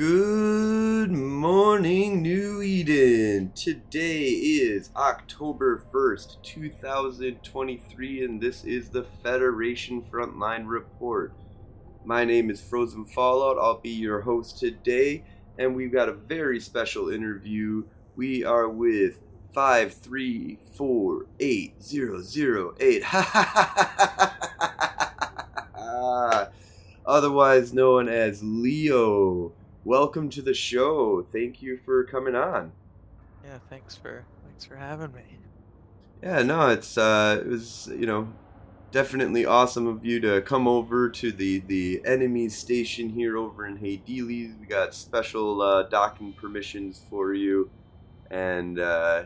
Good morning, New Eden. Today is October 1st, 2023, and this is the Federation Frontline Report. My name is Frozen Fallout. I'll be your host today, and we've got a very special interview. We are with 5318008. Otherwise known as Leo welcome to the show. Thank you for coming on. Yeah, thanks for thanks for having me. Yeah, no, it's uh, it was you know definitely awesome of you to come over to the the enemy station here over in Heydieles. We got special uh, docking permissions for you, and uh,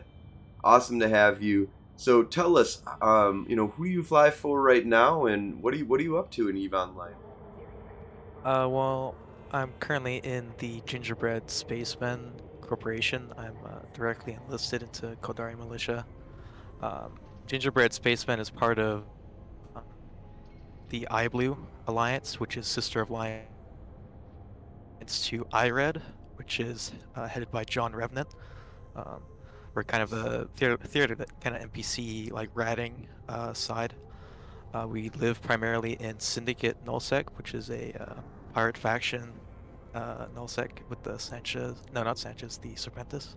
awesome to have you. So tell us, um, you know, who you fly for right now, and what are you what are you up to in Eve Online? Uh, well, I'm currently in the Gingerbread Spacemen Corporation. I'm uh, directly enlisted into Caldari Militia. Um, Gingerbread Spacemen is part of um, the iBlue Alliance, which is sister of alliance to IRED, which is uh, headed by John Revenant. Um, we're kind of the theater, theater kind of NPC like ratting uh, side. Uh, we live primarily in Syndicate Nullsec, which is a uh, pirate faction uh, Nullsec with the Sanchez. No, not Sanchez. The Serpentis.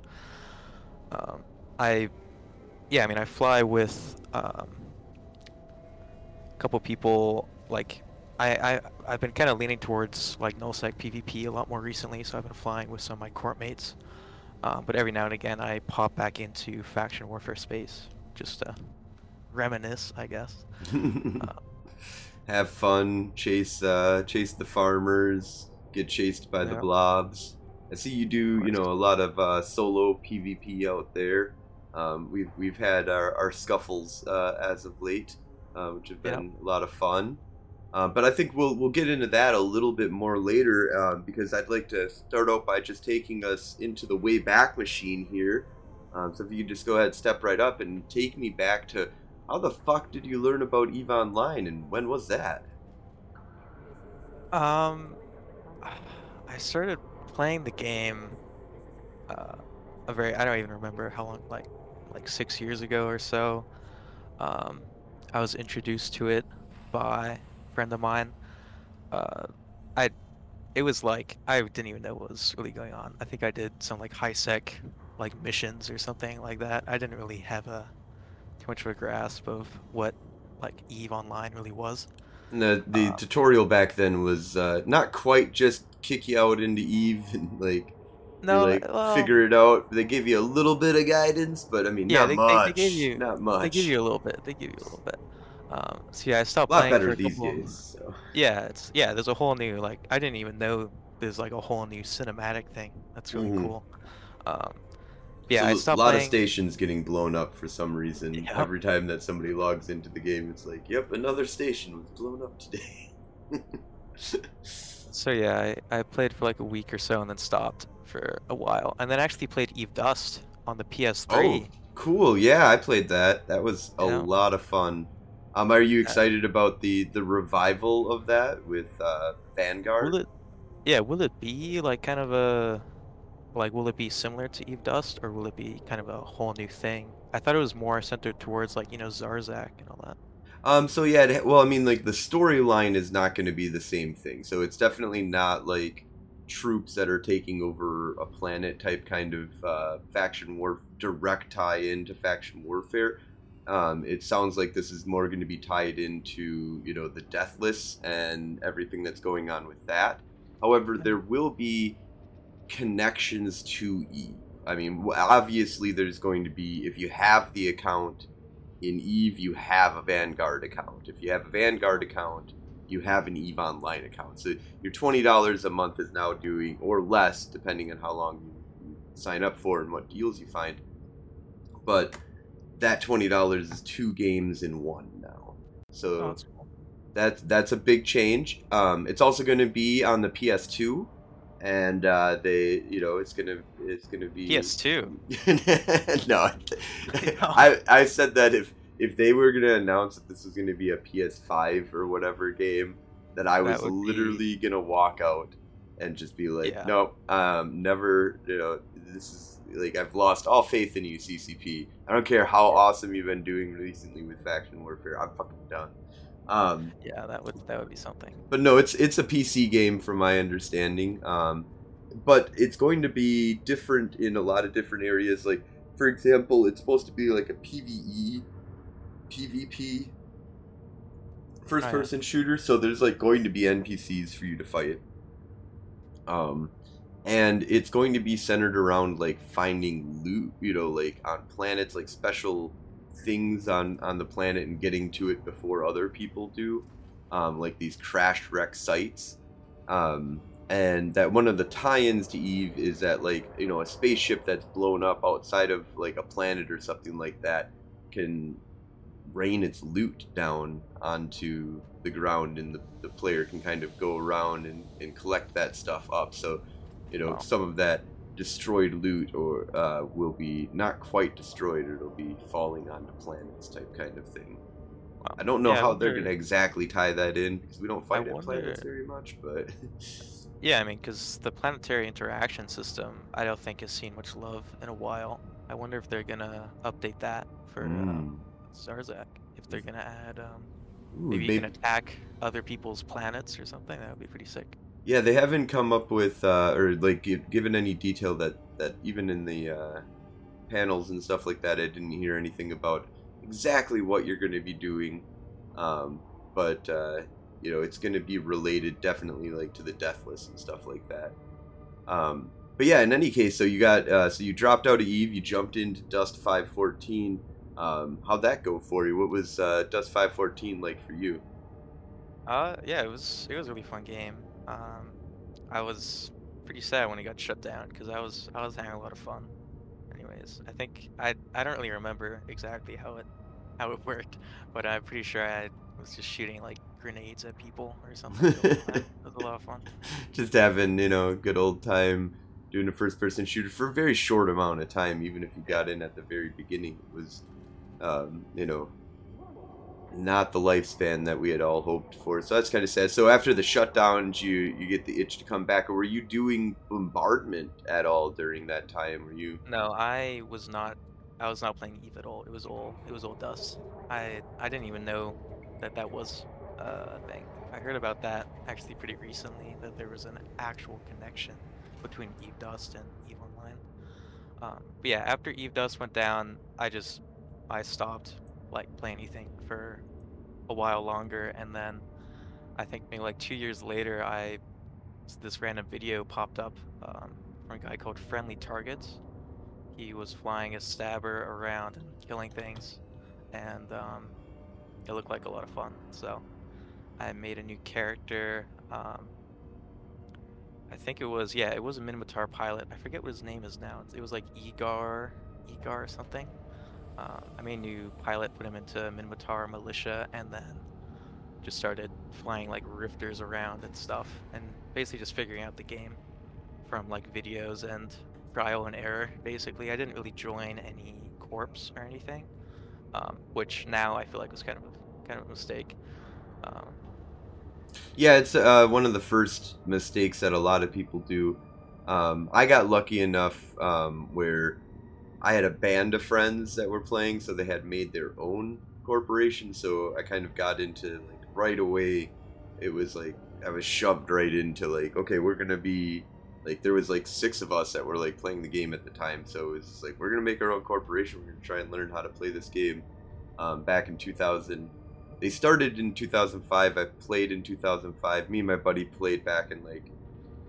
Um, I, yeah, I mean, I fly with um, a couple people. Like, I, I I've been kind of leaning towards like Nullsec PvP a lot more recently, so I've been flying with some of my court mates. Um, but every now and again, I pop back into faction warfare space just to reminisce, I guess. uh, Have fun, chase uh, chase the farmers, get chased by the blobs. I see you do, you know, a lot of uh, solo PvP out there. Um, we've we've had our, our scuffles uh, as of late, uh, which have been a lot of fun. Uh, but I think we'll we'll get into that a little bit more later um, because I'd like to start out by just taking us into the way back machine here. Um, so if you could just go ahead, step right up, and take me back to how the fuck did you learn about Eve Online, and when was that? Um, I started playing the game uh, a very I don't even remember how long like like six years ago or so. Um, I was introduced to it by a friend of mine. Uh, I it was like I didn't even know what was really going on. I think I did some like high sec like missions or something like that. I didn't really have a much of a grasp of what like Eve Online really was. the the uh, tutorial back then was uh, not quite just kick you out into Eve and like no, like well, figure it out. They give you a little bit of guidance, but I mean, yeah, not they, much. They, they give you not much. They give you a little bit. They give you a little bit. Um, so yeah, I stopped a lot playing better for a these couple, days. So. Yeah, it's yeah. There's a whole new like I didn't even know there's like a whole new cinematic thing. That's really mm-hmm. cool. Um, yeah, so I stopped. A lot playing... of stations getting blown up for some reason. Every time that somebody logs into the game, it's like, "Yep, another station was blown up today." So yeah, I, I played for like a week or so and then stopped for a while, and then actually played Eve Dust on the PS3. Oh, cool! Yeah, I played that. That was a yeah. lot of fun. Um, are you excited about the the revival of that with uh, Vanguard? Will it, yeah, will it be like kind of a like will it be similar to Eve Dust or will it be kind of a whole new thing? I thought it was more centered towards like you know Zarzakh and all that. Um, so yeah, well, I mean, like the storyline is not going to be the same thing. So it's definitely not like troops that are taking over a planet type kind of uh, faction war direct tie into faction warfare. Um, it sounds like this is more going to be tied into you know the deathless and everything that's going on with that. However, there will be connections to Eve. I mean, obviously, there's going to be if you have the account in Eve, you have a Vanguard account. If you have a Vanguard account, you have an Eve Online account. So your twenty dollars a month is now doing, or less, depending on how long you sign up for and what deals you find. But that twenty dollars is two games in one now. So oh, that's, cool. that's that's a big change. Um, it's also going to be on the PS2 and uh, they, you know, it's gonna it's gonna be PS2. no, I I said that if if they were gonna announce that this was gonna be a PS5 or whatever game, that I was that literally be... gonna walk out and just be like, Yeah. nope, um, never, you know, this is like I've lost all faith in you, CCP. I don't care how awesome you've been doing recently with faction warfare. I'm fucking done. Um, Yeah, that would that would be something. but no, it's it's a PC game from my understanding. Um, but it's going to be different in a lot of different areas. Like, for example, it's supposed to be like a PVE, PvP, first Oh, person shooter. So there's like going to be NPCs for you to fight. Um, and it's going to be centered around like finding loot, you know, like on planets, like special things on on the planet and getting to it before other people do um, like these crashed wreck sites. Um, and that one of the tie-ins to Eve is that like you know a spaceship that's blown up outside of like a planet or something like that can rain its loot down onto the ground and the, the player can kind of go around and, and collect that stuff up so you know Wow. some of that destroyed loot or uh, will be not quite destroyed it'll be falling onto planets type kind of thing Wow. I don't know Yeah, how they're going to exactly tie that in because we don't fight wonder- planets very much. But Yeah, I mean, because the planetary interaction system, I don't think has seen much love in a while. I wonder if they're gonna update that for um, Zarzakh. If they're gonna add, um, Ooh, maybe you maybe- can attack other people's planets or something. That would be pretty sick. Yeah, they haven't come up with uh, or like gi- given any detail that that even in the uh, panels and stuff like that, I didn't hear anything about exactly what you're going to be doing. Um, but uh, you know, it's going to be related definitely like to the deathless and stuff like that. Um, but yeah, in any case, so you got uh, so you dropped out of Eve, you jumped into Dust 514. Um, how'd that go for you? What was uh, Dust 514 like for you? Uh, yeah, it was it was a really fun game. Um, I was pretty sad when it got shut down because I was I was having a lot of fun. Anyways, I think I I don't really remember exactly how it how it worked, but I'm pretty sure I was just shooting like grenades at people or something. the whole time. it was a lot of fun. just having you know a good old time doing a first person shooter for a very short amount of time even if you got in at the very beginning it was um, you know not the lifespan that we had all hoped for so that's kind of sad so after the shutdowns you you get the itch to come back or were you doing bombardment at all during that time were you No, I was not. I was not playing Eve at all. It was all. It was all Dust. I I didn't even know that that was uh, a thing. I heard about that actually pretty recently. That there was an actual connection between Eve Dust and Eve Online. Um, but yeah, after Eve Dust went down, I just I stopped like play anything for a while longer, and then I think maybe like two years later, I this random video popped up um, from a guy called Friendly Targets. He was flying a stabber around and killing things, and um, it looked like a lot of fun. So I made a new character. Um, I think it was yeah, it was a Minmatar pilot. I forget what his name is now. It was like Egar, Egar or something. Uh, I made a new pilot, put him into Minmatar militia, and then just started flying like rifters around and stuff, and basically just figuring out the game from like videos and trial and error. Basically, I didn't really join any corps or anything, um, which now I feel like was kind of a, kind of a mistake. Um, Yeah, it's uh, one of the first mistakes that a lot of people do. Um, I got lucky enough um, where I had a band of friends that were playing, so they had made their own corporation. So I kind of got into like right away. It was like I was shoved right into like, okay, we're gonna be like there was like six of us that were like playing the game at the time. So it was like we're gonna make our own corporation. We're gonna try and learn how to play this game. Um, back in 2000, they started in 2005. I played in 2005. Me and my buddy played back in like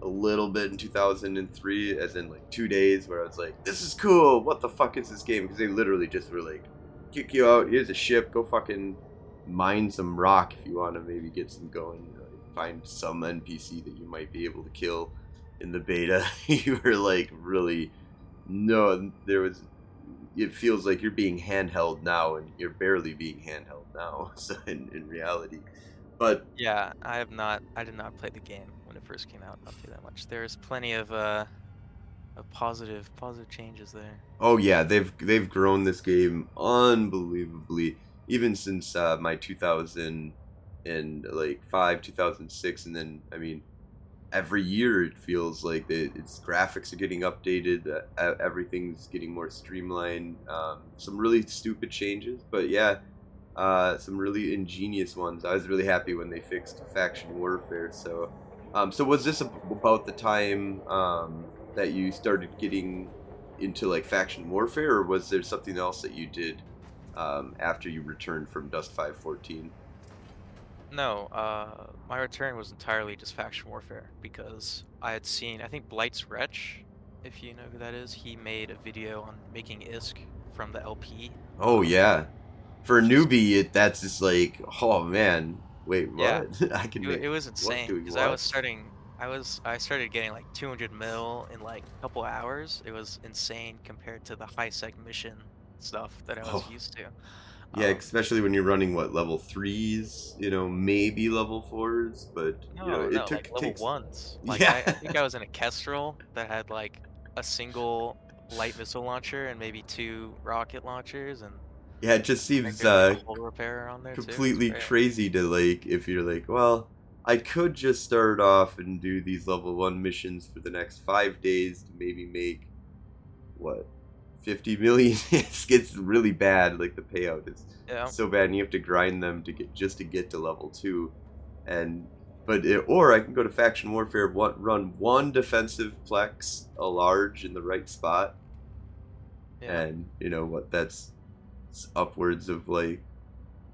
a little bit in 2003, as in like two days, where I was like, "This is cool. What the fuck is this game?" Because they literally just were like, "Kick you out. Here's a ship. Go fucking mine some rock if you want to maybe get some going. Know, find some NPC that you might be able to kill." In the beta, you were like really no. There was it feels like you're being handheld now and you're barely being handheld now so in, in reality but yeah, I have not. I did not play the game when it first came out. I'll tell that much. There's plenty of uh, of positive positive changes there. oh yeah they've they've grown this game unbelievably even since uh, my 2000 and like 5 2006 and then i mean every year it feels like that its graphics are getting updated, uh, everything's getting more streamlined. Um, some really stupid changes, but yeah, uh, some really ingenious ones. I was really happy when they fixed faction warfare. So, um, so was this about the time um, that you started getting into like faction warfare, or was there something else that you did um, after you returned from Dust Five Fourteen? No, uh, my return was entirely just faction warfare because I had seen, I think Blight's Wretch, if you know who that is, he made a video on making ISK from the LP. Oh yeah, for a newbie, it, that's just like, oh man, wait, what? Yeah. I can. It, make, it was insane because I was starting. I was I started getting like 200 mil in like a couple hours. It was insane compared to the high sec mission stuff that I was oh. used to. Yeah, um, especially when you're running what level threes, you know, maybe level fours, but no, you know, it no, took like level takes... ones. Like yeah. I, I, think I was in a Kestrel that had like a single light missile launcher and maybe two rocket launchers, and yeah, it just seems uh, completely crazy to like if you're like, well, I could just start off and do these level one missions for the next five days to maybe make what 50 million it gets really bad like the payout is yeah. so bad and you have to grind them to get just to get to level 2 and but it, or I can go to faction warfare one, run one defensive plex a large in the right spot yeah. and you know what that's upwards of like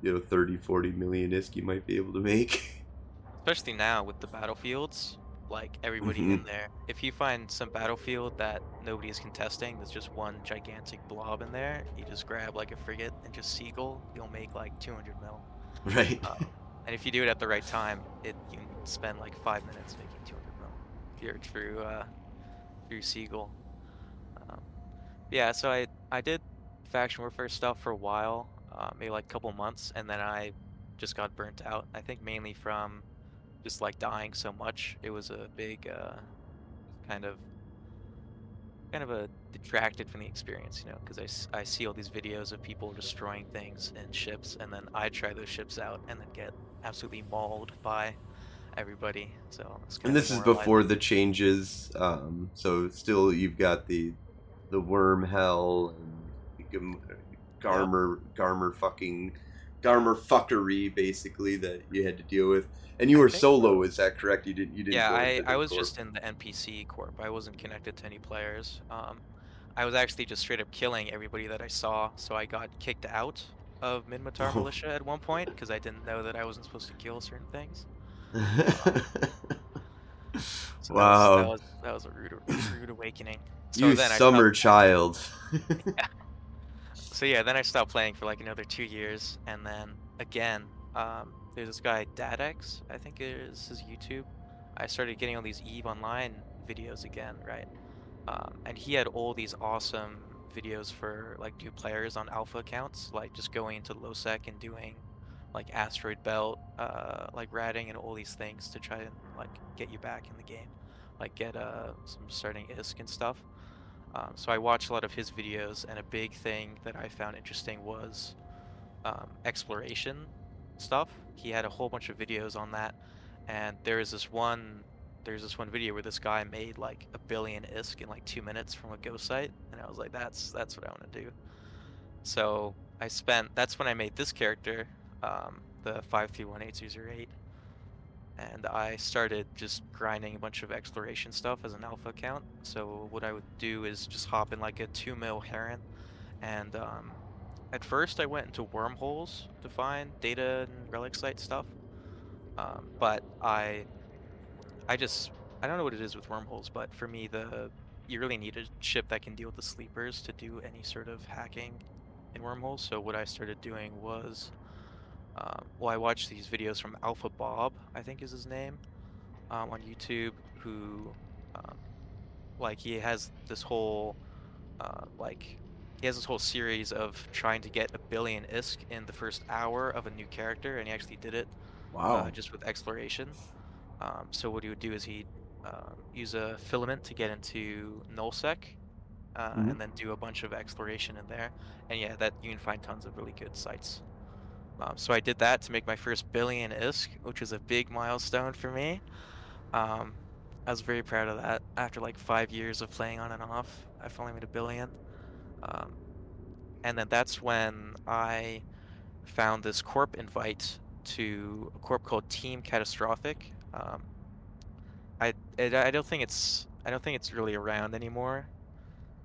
you know 30 40 million isk you might be able to make especially now with the battlefields like everybody mm-hmm. in there. If you find some battlefield that nobody is contesting, there's just one gigantic blob in there. You just grab like a frigate and just seagull. You'll make like 200 mil. Right. Um, and if you do it at the right time, it you can spend like five minutes making 200 mil. If you're through uh, through seagull. Um, yeah. So I I did faction warfare stuff for a while, uh, maybe like a couple months, and then I just got burnt out. I think mainly from just like dying so much. It was a big uh, kind of kind of a detracted from the experience, you know, because I, I see all these videos of people destroying things in ships, and then I try those ships out and then get absolutely mauled by everybody. So and this is before the changes. Um, so still, you've got the the worm hell and Garmur yep. Garmur fucking Garmur fuckery basically that you had to deal with. And you were solo, so. is that correct? You didn't. You didn't. Yeah, I, I was corp. just in the NPC corp. I wasn't connected to any players. Um, I was actually just straight up killing everybody that I saw. So I got kicked out of Minmatar oh. Militia at one point because I didn't know that I wasn't supposed to kill certain things. Um, so wow. That was, that was, that was, a rude, rude awakening. So you summer child. yeah. So yeah, then I stopped playing for like another two years, and then again, um, there's this guy Dadex, I think is his YouTube. I started getting all these Eve Online videos again, right? Um, and he had all these awesome videos for like new players on alpha accounts, like just going into lowsec and doing like asteroid belt, uh, like ratting and all these things to try and like get you back in the game, like get uh, some starting ISK and stuff. Um, so I watched a lot of his videos, and a big thing that I found interesting was um, exploration stuff. He had a whole bunch of videos on that, and there is this one there's this one video where this guy made like a billion ISK in like two minutes from a ghost site, and I was like, that's that's what I want to do. So I spent that's when I made this character, um, the five three one eight zero zero eight, and I started just grinding a bunch of exploration stuff as an alpha account. So what I would do is just hop in like a two mil Heron, and um, at first, I went into wormholes to find data and relic site stuff, um, but I, I just I don't know what it is with wormholes, but for me, the you really need a ship that can deal with the sleepers to do any sort of hacking in wormholes. So what I started doing was, um, well, I watch these videos from Alpha Bob, I think is his name, um, on YouTube, who, um, like, he has this whole, uh, like, he has this whole series of trying to get a billion ISK in the first hour of a new character, and he actually did it. Uh, wow. Uh, just with exploration. Um, so what he would do is he'd uh, use a filament to get into nullsec, uh, mm-hmm. and then do a bunch of exploration in there. And yeah, that you can find tons of really good sites. Um, so I did that to make my first billion ISK, which was a big milestone for me. Um, I was very proud of that. After like five years of playing on and off, I finally made a billion. Um, and then that's when I found this corp invite to a corp called Team Catastrophic. Um, I, it, I don't think it's I don't think it's really around anymore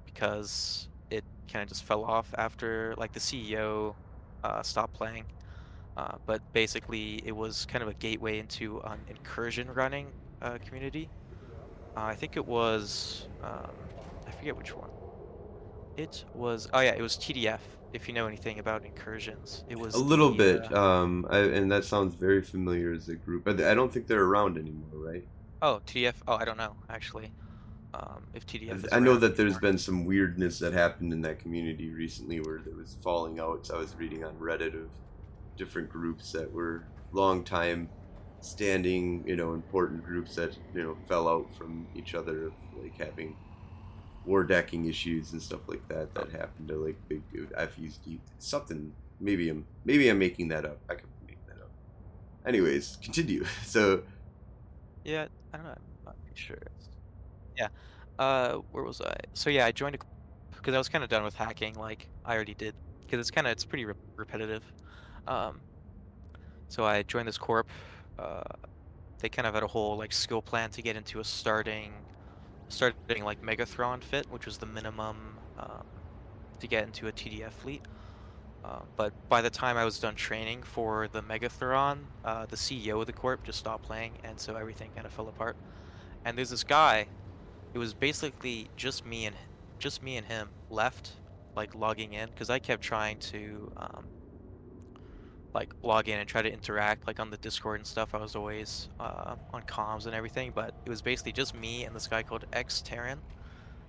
because it kind of just fell off after like the CEO uh, stopped playing. Uh, but basically, it was kind of a gateway into an incursion running uh, community. Uh, I think it was um, I forget which one. It was oh yeah, it was TDF. If you know anything about incursions, it was a little the, bit, uh, um, I, and that sounds very familiar as a group. But I don't think they're around anymore, right? oh TDF. Oh, I don't know actually. Um, if TDF I know that there's anymore. been some weirdness that happened in that community recently where there was falling outs. I was reading on Reddit of different groups that were long time standing, you know, important groups that, you know, fell out from each other like having war decking issues and stuff like that that happened to like big dude. I've used something maybe I'm maybe I'm making that up. I could make that up. Anyways, continue. So Yeah, I don't know. I'm not sure. Yeah. Uh, where was I? So yeah, I joined a because I was kind of done with hacking. Like I already did, because it's kind of it's pretty re- repetitive. Um, so I joined this corp. Uh, they kind of had a whole like skill plan to get into a starting, starting like Megathron fit, which was the minimum um, to get into a TDF fleet. Uh, but by the time I was done training for the Megathron, uh, the CEO of the corp just stopped playing, and so everything kind of fell apart. And there's this guy. It was basically just me and just me and him left, like logging in, because I kept trying to um, like log in and try to interact, like on the Discord and stuff. I was always uh, on comms and everything, but it was basically just me and this guy called X Terran,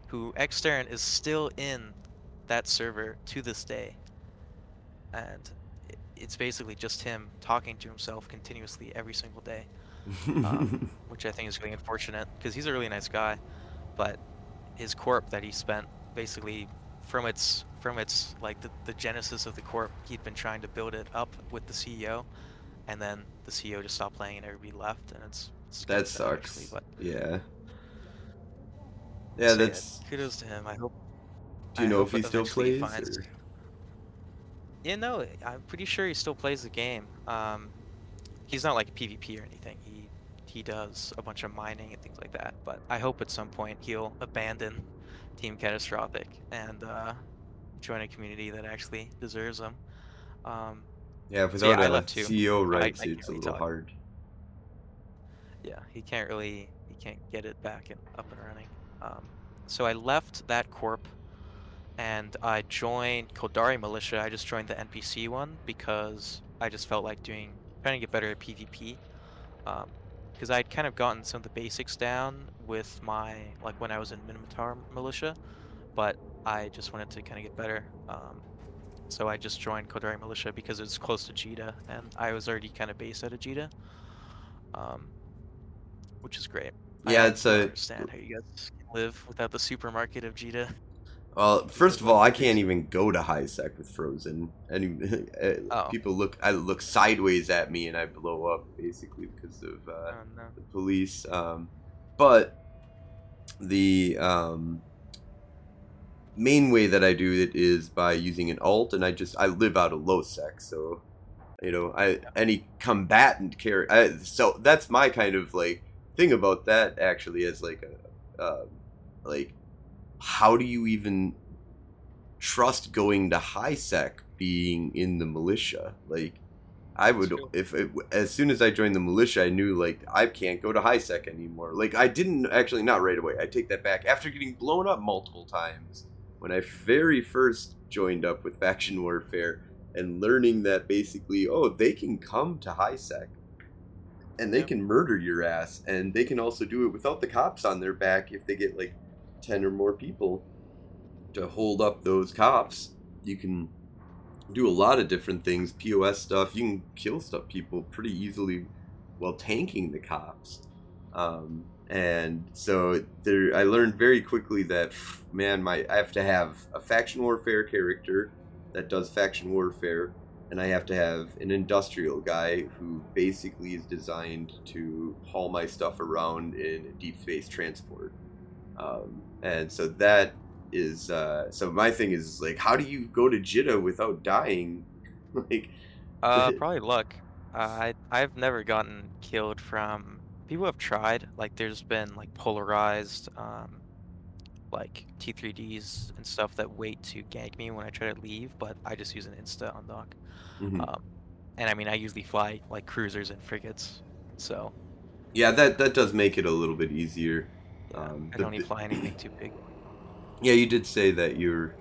who X Terran is still in that server to this day and it's basically just him talking to himself continuously every single day, um, which I think is really unfortunate because he's a really nice guy, but his corp that he spent basically from its from its like the, the genesis of the corp, he'd been trying to build it up with the CEO, and then the CEO just stopped playing and everybody left, and it's, it's that sucks. actually, but yeah. so Yeah, that's. kudos to him. I hope. Do you I know if he still eventually he plays? finds- or- Yeah, no, I'm pretty sure he still plays the game. Um, he's not like a PvP or anything. He he does a bunch of mining and things like that. But I hope at some point he'll abandon Team Catastrophic and uh, join a community that actually deserves them. Um, Yeah, yeah, without I a left. CEO I- right, I it's a little talk. hard. yeah, he can't really he can't get it back and up and running. Um, so I left that corp and I joined Caldari Militia. I just joined the NPC one because I just felt like doing trying to get better at PvP. Because I had kind of gotten some of the basics down with my like when I was in Minmatar Militia, but I just wanted to kind of get better. Um, so I just joined Caldari Militia because it's close to Jita, and I was already kind of based out of Jita, um, which is great. Yeah, I it's a- understand how you guys can live without the supermarket of Jita. Well, first of all, I can't even go to high sec with Frozen. Any uh, Oh. people look, I look sideways at me and I blow up basically because of uh, Oh no. the police. Um, but the um, main way that I do it is by using an alt, and I just I live out of low sec, so you know I any combatant character. So that's my kind of like thing about that actually is like a uh, like how do you even trust going to high sec being in the militia like I would if it, as soon as I joined the militia, I knew like I can't go to high sec anymore. Like I didn't actually not right away. I take that back. After getting blown up multiple times when I very first joined up with faction warfare and learning that basically, oh, they can come to high sec and they Yep. can murder your ass and they can also do it without the cops on their back if they get like 10 or more people to hold up those cops. You can do a lot of different things, POS stuff. You can kill stuff people pretty easily while tanking the cops. Um, and so there, I learned very quickly that man, my I have to have a faction warfare character that does faction warfare, and I have to have an industrial guy who basically is designed to haul my stuff around in deep space transport. Um, and so that is uh, so my thing is like, how do you go to Jita without dying? like, Uh, probably luck. Uh, I I've never gotten killed from people have tried. Like there's been like polarized, um, like T3Ds and stuff that wait to gank me when I try to leave, but I just use an insta on dock. mhm. Um, and I mean I usually fly like cruisers and frigates, so yeah, that that does make it a little bit easier. Yeah, Um, I don't need to fly anything too big. Yeah, you did say that your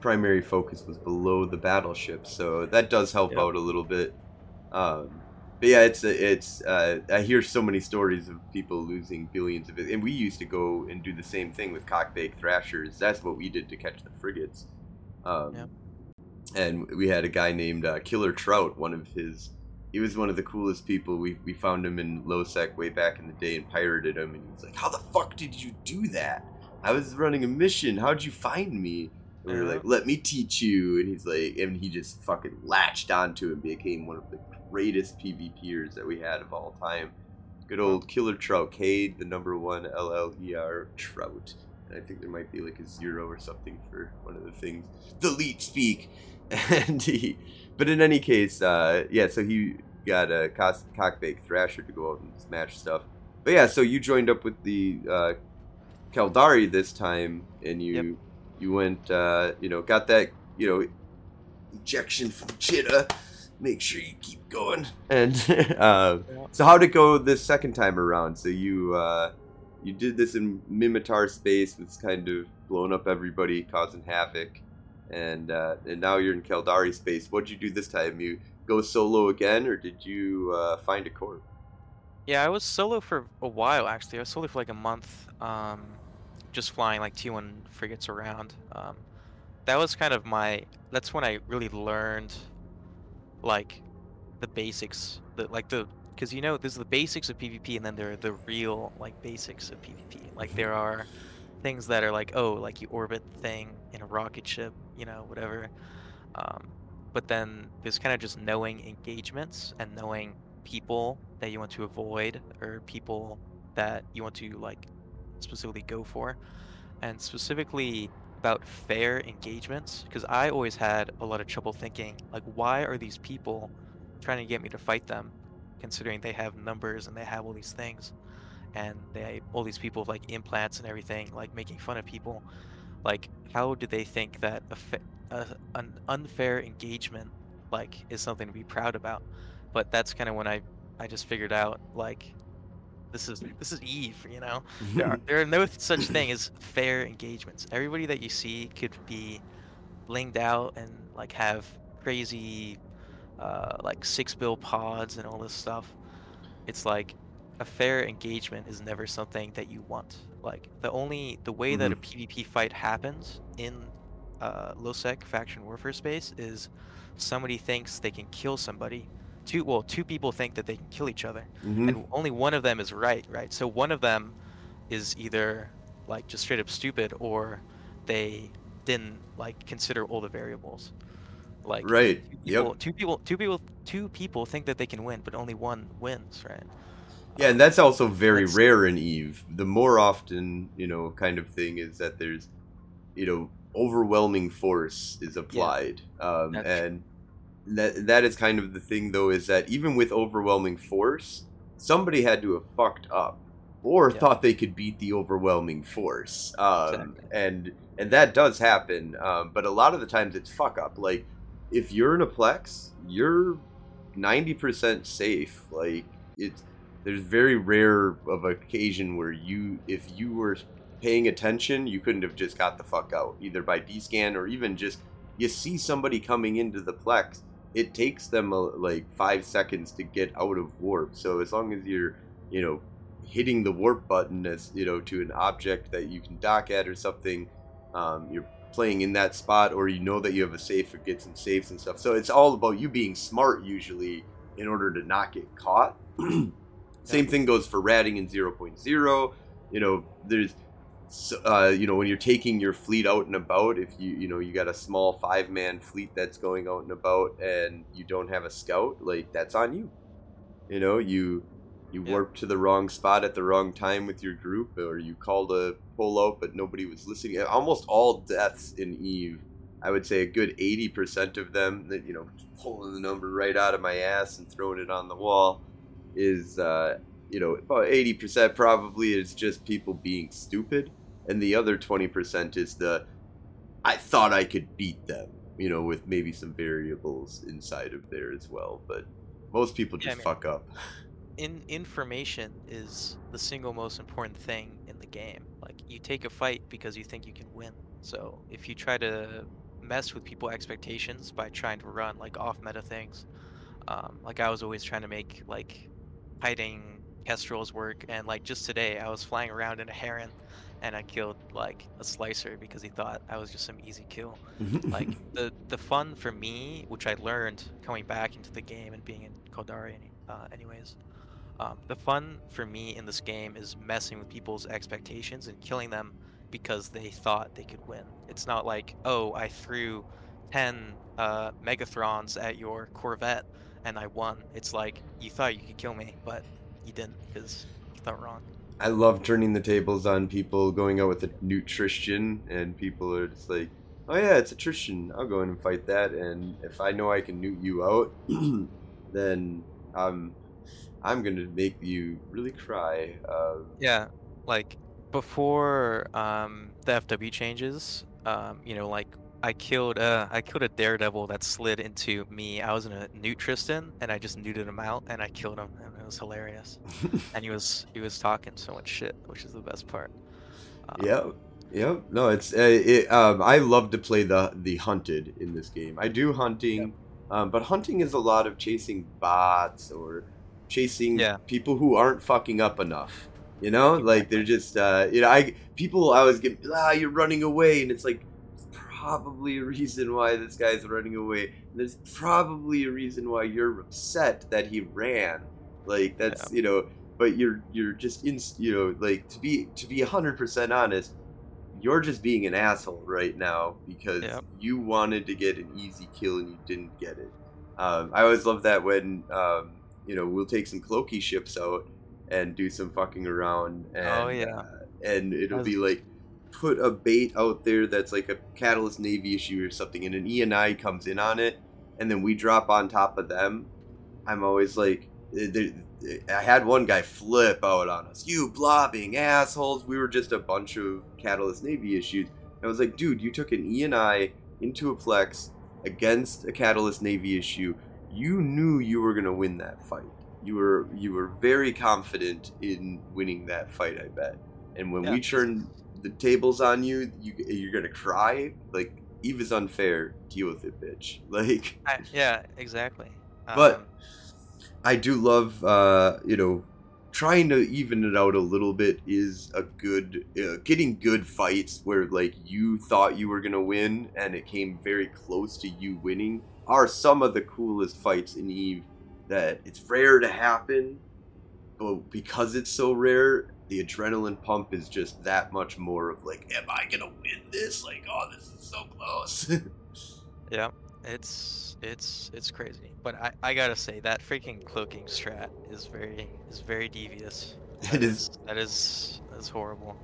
primary focus was below the battleship, so that does help Yep. out a little bit. Um, but yeah, it's it's. Uh, I hear so many stories of people losing billions of it, and we used to go and do the same thing with cockbake thrashers. That's what we did to catch the frigates. Um, Yep. And we had a guy named uh, Killer Trout. One of his, he was one of the coolest people. We we found him in Losec way back in the day and pirated him. And he was like, "How the fuck did you do that?" I was running a mission. How'd you find me? And we were like, let me teach you. And he's like, and he just fucking latched onto it and became one of the greatest PvPers that we had of all time. Good old Killer Trout, K, the number one L L E R Trout. And I think there might be like a zero or something for one of the things. The leet speak. And he, but in any case, uh, yeah, so he got a cock- cockbake thrasher to go out and smash stuff. But yeah, so you joined up with the uh, Caldari this time, and you Yep. you went, uh, you know, got that, you know, ejection from Jita. Make sure you keep going. And uh, Yeah. so, how'd it go this second time around? So you uh, you did this in Minmatar space, was kind of blowing up everybody, causing havoc, and uh, and now you're in Caldari space. What'd you do this time? You go solo again, or did you uh, find a corp? Yeah, I was solo for a while actually. I was solo for like a month, um, just flying like T1 frigates around. Um, that was kind of my. That's when I really learned, like, the basics. The like the because you know there's the basics of PvP and then there are the real like basics of PvP. Like there are things that are like oh like you orbit thing in a rocket ship, you know whatever. Um, but then there's kind of just knowing engagements and knowing people that you want to avoid or people that you want to like specifically go for. And specifically about fair engagements because i always had a lot of trouble thinking like why are these people trying to get me to fight them considering they have numbers and they have all these things and they all these people with like implants and everything like making fun of people? Like how do they think that a, fa- a an unfair engagement like is something to be proud about. But that's kind of when i i just figured out like this is this is eve you know? There are, there are no such thing as fair engagements. Everybody that you see could be blinged out and like have crazy uh, like six bill pods and all this stuff. It's like a fair engagement is never something that you want. Like the only the way that a pvp fight happens in uh, low sec faction warfare space is somebody thinks they can kill somebody two well two people think that they can kill each other Mhm. and only one of them is right right so one of them is either like just straight up stupid or they didn't like consider all the variables like right. two Yep. two people two people two people think that they can win but only one wins right Yeah, and that's also very That's- rare in Eve. The more often, you know, kind of thing is that there's, you know, overwhelming force is applied, um, and that that is kind of the thing though is that even with overwhelming force, somebody had to have fucked up or Yeah. thought they could beat the overwhelming force, um, Exactly. and and that does happen. Um, but a lot of the times it's fuck up. Like if you're in a plex, you're ninety percent safe. Like it's there's very rare of occasion where you if you were paying attention you couldn't have just got the fuck out either by d-scan or even just you see somebody coming into the plex it takes them uh like five seconds to get out of warp. So as long as you're you know hitting the warp button as you know to an object that you can dock at or something um, you're playing in that spot or you know that you have a safe or get some saves and stuff. So it's all about you being smart usually in order to not get caught. Same thing goes for ratting in 0.0 you know there's uh, you know, when you're taking your fleet out and about, if you you know you got a small five man fleet that's going out and about, and you don't have a scout, like that's on you. You know, you you Yeah. warped to the wrong spot at the wrong time with your group, or you called a pull out but nobody was listening. Almost all deaths in Eve, I would say a good eighty percent of them, that you know, pulling the number right out of my ass and throwing it on the wall, is uh, you know about eighty percent probably is just people being stupid, and the other twenty percent is the I thought I could beat them, you know, with maybe some variables inside of there as well, but most people Yeah, I just mean- fuck up. in information is the single most important thing in the game. Like you take a fight because you think you can win. So if you try to mess with people expectations by trying to run like off meta things, um, like I was always trying to make like hiding kestrels work, and like just today I was flying around in a heron, and I killed like a slicer because he thought I was just some easy kill like the the fun for me, which I learned coming back into the game and being in Caldari, any- uh, anyways. Um, the fun for me in this game is messing with people's expectations and killing them because they thought they could win. It's not like, oh, I threw ten uh, Megathrons at your Corvette and I won. It's like you thought you could kill me, but you didn't because you thought wrong. I love turning the tables on people going out with a nutrition, and people are just like, "Oh yeah, it's a Tristan. I'll go in and fight that." And if I know I can neut you out, then I'm I'm gonna make you really cry. Uh, Yeah, like before um, the FW changes, um, you know, like I killed uh, I killed a daredevil that slid into me. I was in a neut Tristan, and I just neuted him out, and I killed him, and it was hilarious. and he was he was talking so much shit, which is the best part. Um, Yep. Yep. No, it's uh, it. Um, I love to play the the hunted in this game. I do hunting, um, but hunting is a lot of chasing bots or chasing Yeah. people who aren't fucking up enough. You know, like they're just uh, you know, I people I always get ah, you're running away, and it's like probably a reason why this guy's running away. There's probably a reason why you're upset that he ran. Like that's you know, but you're you're just in you know like to be to be hundred percent honest, you're just being an asshole right now because Yep. you wanted to get an easy kill and you didn't get it. Um, I always love that when um, you know we'll take some cloaky ships out and do some fucking around. And, Oh, yeah. uh, and it'll be like put a bait out there that's like a Catalyst Navy issue or something, and an E and I comes in on it, and then we drop on top of them. I'm always like, eh, I had one guy flip out on us. You blobbing assholes! We were just a bunch of Catalyst Navy issues. I was like, dude, you took an E and I into a Plex against a Catalyst Navy issue. You knew you were gonna win that fight. You were you were very confident in winning that fight. I bet. And when Yeah. we turn the tables on you, you you're gonna cry. Like Eve is unfair. Deal with it, bitch. Like. I- yeah, exactly. But Um, I do love, uh, you know, trying to even it out a little bit is a good, uh, getting good fights where like you thought you were gonna win and it came very close to you winning are some of the coolest fights in Eve. That it's rare to happen, but because it's so rare, the adrenaline pump is just that much more of like, am I gonna win this? Like, oh, this is so close. Yeah, it's it's it's crazy. But I, I gotta say that freaking cloaking strat is very is very devious. It That is- that is that's horrible.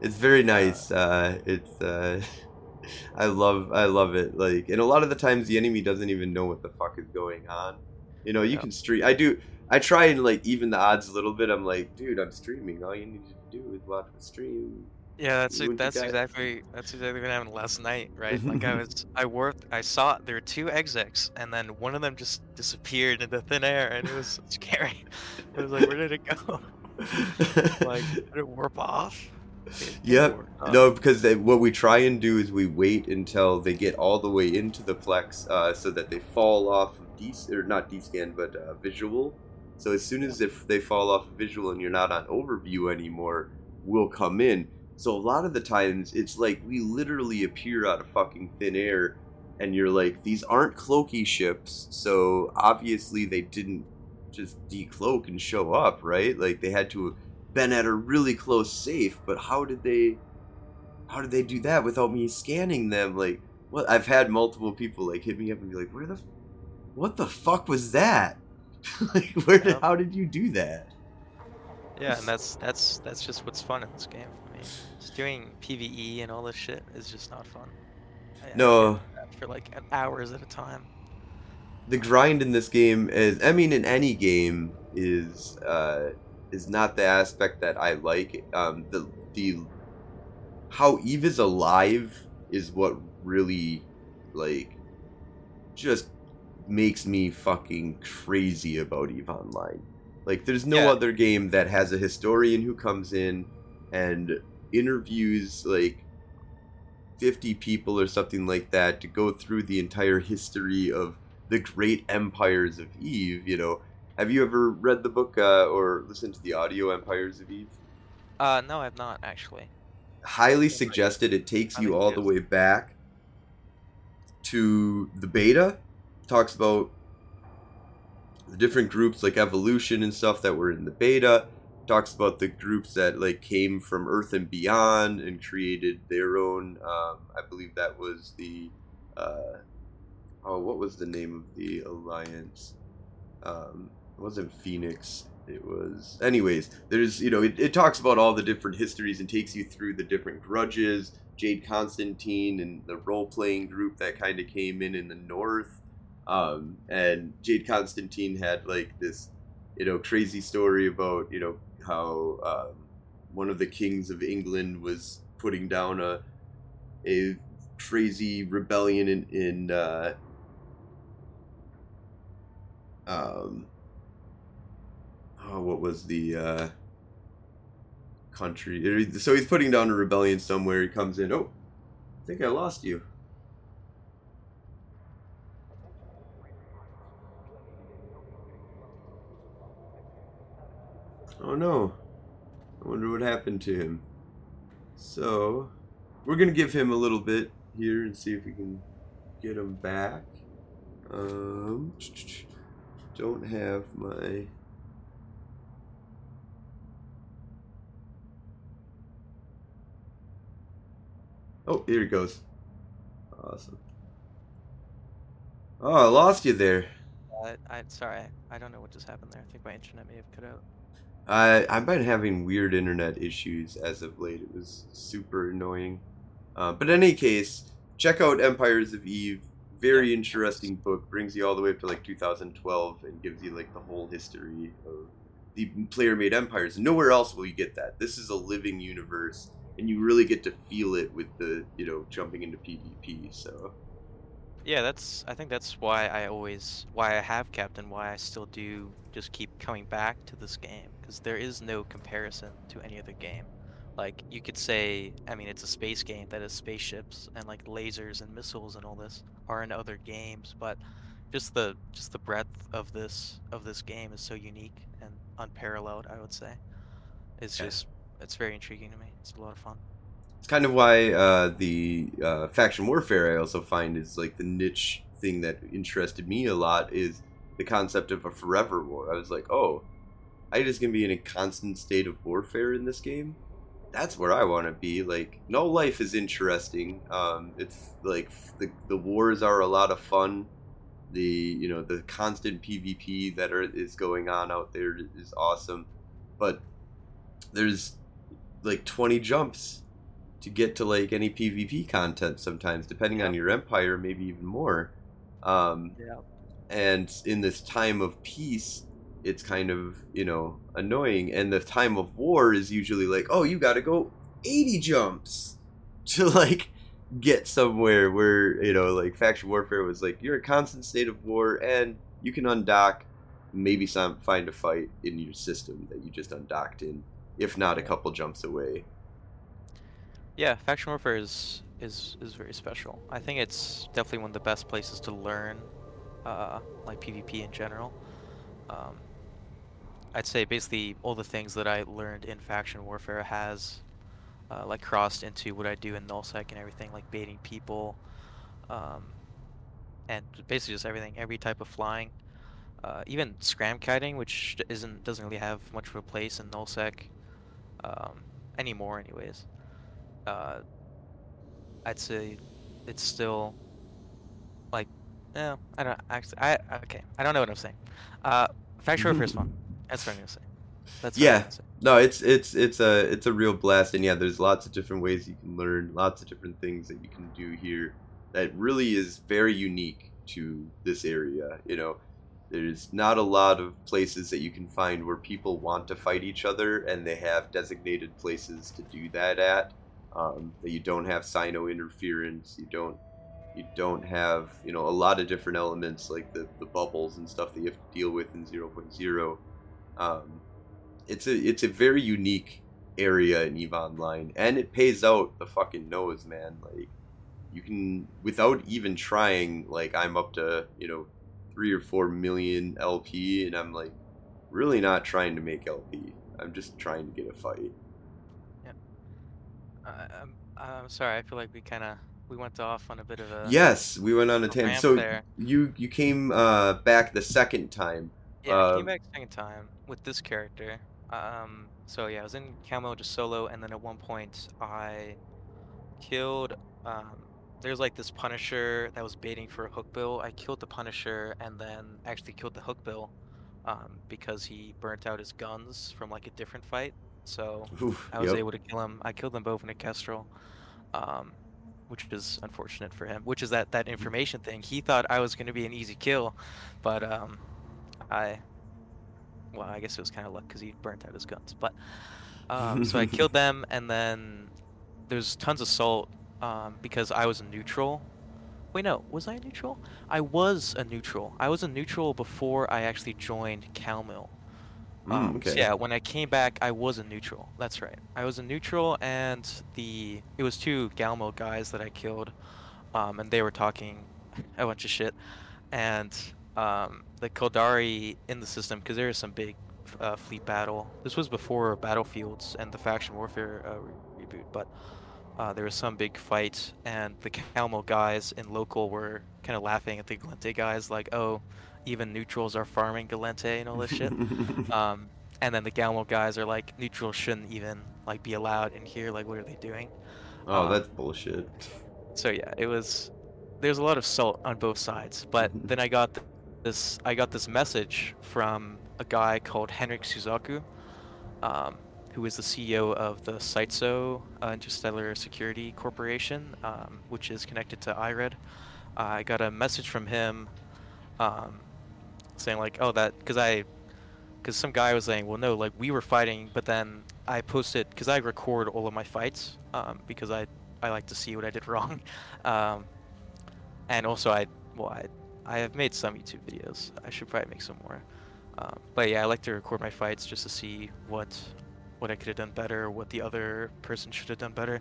It's very nice. Uh, it's uh, I love I love it. Like, and a lot of the times the enemy doesn't even know what the fuck is going on. You know, you Yeah. can stream. I do. I try and like even the odds a little bit. I'm like, dude, I'm streaming. All you need to do is watch the stream. Yeah, that's You and your that's exactly that's exactly what happened last night, right? Like I was I worked I saw there were two execs and then one of them just disappeared into thin air and it was scary. It was like where did it go? Like did it warp off? It Yep. warp off. No, because they, what we try and do is we wait until they get all the way into the plex, uh, so that they fall off of D or not D-scan, but uh, visual. So as soon as if they fall off visual and you're not on overview anymore, we'll come in. So a lot of the times it's like we literally appear out of fucking thin air, and you're like, these aren't cloaky ships, so obviously they didn't just decloak and show up, right? Like they had to have been at a really close safe, but how did they how did they do that without me scanning them? Like what I've had multiple people like hit me up and be like, Where the what the fuck was that? like where did, how did you do that? Yeah, and that's that's that's just what's fun in this game for me. Just doing PVE and all this shit is just not fun. I- I No. that for like hours at a time. the grind in this game is I mean in any game is uh is not the aspect that I like. Um the the how Eve is alive is what really like just makes me fucking crazy about Eve Online. Like there's no Yeah. other game that has a historian who comes in and interviews like 50 people or something like that to go through the entire history of the great empires of Eve, you know. Have you ever read the book uh, or listened to the audio Empires of Eve? Uh, no, I've not actually. Highly suggested. It takes you all the way back to the beta. Talks about the different groups like evolution and stuff that were in the beta. Talks about the groups that like came from Earth and beyond and created their own. Um, I believe that was the. Uh, oh, what was the name of the alliance? Um, it wasn't Phoenix. It was. Anyways, there's you know it, it talks about all the different histories and takes you through the different grudges. Jade Constantine and the role playing group that kind of came in in the north. Um, and Jade Constantine had like this, you know, crazy story about you know how um, one of the kings of England was putting down a a crazy rebellion in in uh, um, oh, what was the uh, country? So he's putting down a rebellion somewhere. He comes in. Oh, I think I lost you. Oh no. I wonder what happened to him. So, we're to give him a little bit here and see if we can get him back. Um, don't have my. Oh, here he goes. Awesome. Oh, I lost you there. I, I sorry, I don't know what just happened there. I think my internet may have cut out. I I've been having weird internet issues as of late. It was super annoying. Uh, but in any case, check out Empires of Eve. Very interesting book. Brings you all the way up to like 2012 and gives you like the whole history of the player-made empires. Nowhere else will you get that. This is a living universe, and you really get to feel it with the you know jumping into PvP. So Yeah, that's. I think that's why I always, why I have kept, and why I still do just keep coming back to this game, because there is no comparison to any other game. Like you could say, I mean, it's a space game that has spaceships and like lasers and missiles and all this are in other games, but just the just the breadth of this of this game is so unique and unparalleled. I would say, it's Yeah. just it's very intriguing to me. It's a lot of fun. it's kind of why uh, the uh, faction warfare I also find is like the niche thing that interested me a lot is the concept of a forever war. I was like, oh, I just gonna be in a constant state of warfare in this game. That's where I want to be. Like, no life is interesting. Um, it's like the the wars are a lot of fun. The you know the constant PvP that are, is going on out there is awesome, but there's like 20 jumps to get to like any PvP content sometimes, depending on your empire, maybe even more. Um, Yeah. and in this time of peace, it's kind of you know annoying. And the time of war is usually like, oh, you got to go 80 jumps to like get somewhere. Where you know like faction warfare was like you're a constant state of war, and you can undock, maybe some find a fight in your system that you just undocked in, if not a couple jumps away. Yeah, faction warfare is is is very special. I think it's definitely one of the best places to learn, uh, like PvP in general. Um, I'd say basically all the things that I learned in faction warfare has, uh, like crossed into what I do in nullsec and everything, like baiting people, um, and basically just everything, every type of flying, uh, even scram kiting, which isn't doesn't really have much of a place in nullsec. um, anymore, anyways. Uh, I'd say it's still like, yeah, I don't actually. I okay, I don't know what I'm saying. Uh, Faction Warfare is fun. That's what I'm gonna say. That's Yeah. say. No, it's it's it's a it's a real blast, and yeah, there's lots of different ways you can learn, lots of different things that you can do here. That really is very unique to this area. You know, there's not a lot of places that you can find where people want to fight each other, and they have designated places to do that at. Um, that you don't have cyno interference, you don't you don't have you know a lot of different elements like the the bubbles and stuff that you have to deal with in 0.0. Um, it's a it's a very unique area in Eve Online, and it pays out the fucking nose, man. Like you can without even trying. Like I'm up to you know three or four million LP, and I'm like really not trying to make LP. I'm just trying to get a fight. Uh, I'm, I'm sorry. I feel like we kind of we went off on a bit of a yes, we went on a a tangent. So there. you you came uh, back the second time. Yeah, I Um, came back second time with this character. Um, so yeah, I was in camo just solo, and then at one point I killed. Um, there's like this Punisher that was baiting for a hookbill. I killed the Punisher, and then actually killed the hookbill um, because he burnt out his guns from like a different fight. So Oof, I was yep. able to kill him. I killed them both in a Kestrel, um, which is unfortunate for him. Which is that that information thing. He thought I was going to be an easy kill, but um, I, well, I guess it was kind of luck because he burnt out his guns. But um, so I killed them, and then there's tons of salt um, because I was a neutral. Wait, no, was I a neutral? I was a neutral. I was a neutral before I actually joined Calmill. Mm, Um, so okay. yeah, when I came back, I was a neutral. That's right. I was a neutral, and the it was two Galmo guys that I killed, um, and they were talking a bunch of shit, and um, the Caldari in the system because there was some big uh, fleet battle. This was before Battlefields and the faction warfare uh, re- reboot, but uh, there was some big fight, and the Calmill guys in local were kind of laughing at the Gallente guys, like, "Oh, even neutrals are farming Gallente and all this shit." Um, and then the Galmo guys are like, neutrals shouldn't even like be allowed in here. Like, what are they doing? oh, um, that's bullshit. So yeah, it was. There's a lot of salt on both sides. But then I got th- this. I got this message from a guy called Henrik Suzaku, um, who is the CEO of the Saitso uh, Interstellar Security Corporation, um, which is connected to IRED. I got a message from him, um, saying like, "Oh, that," because I because some guy was saying, well, no, like we were fighting, but then I posted because I record all of my fights um, because I I like to see what I did wrong, um, and also I well I I have made some YouTube videos. I should probably make some more, um, but yeah, I like to record my fights just to see what what I could have done better, what the other person should have done better.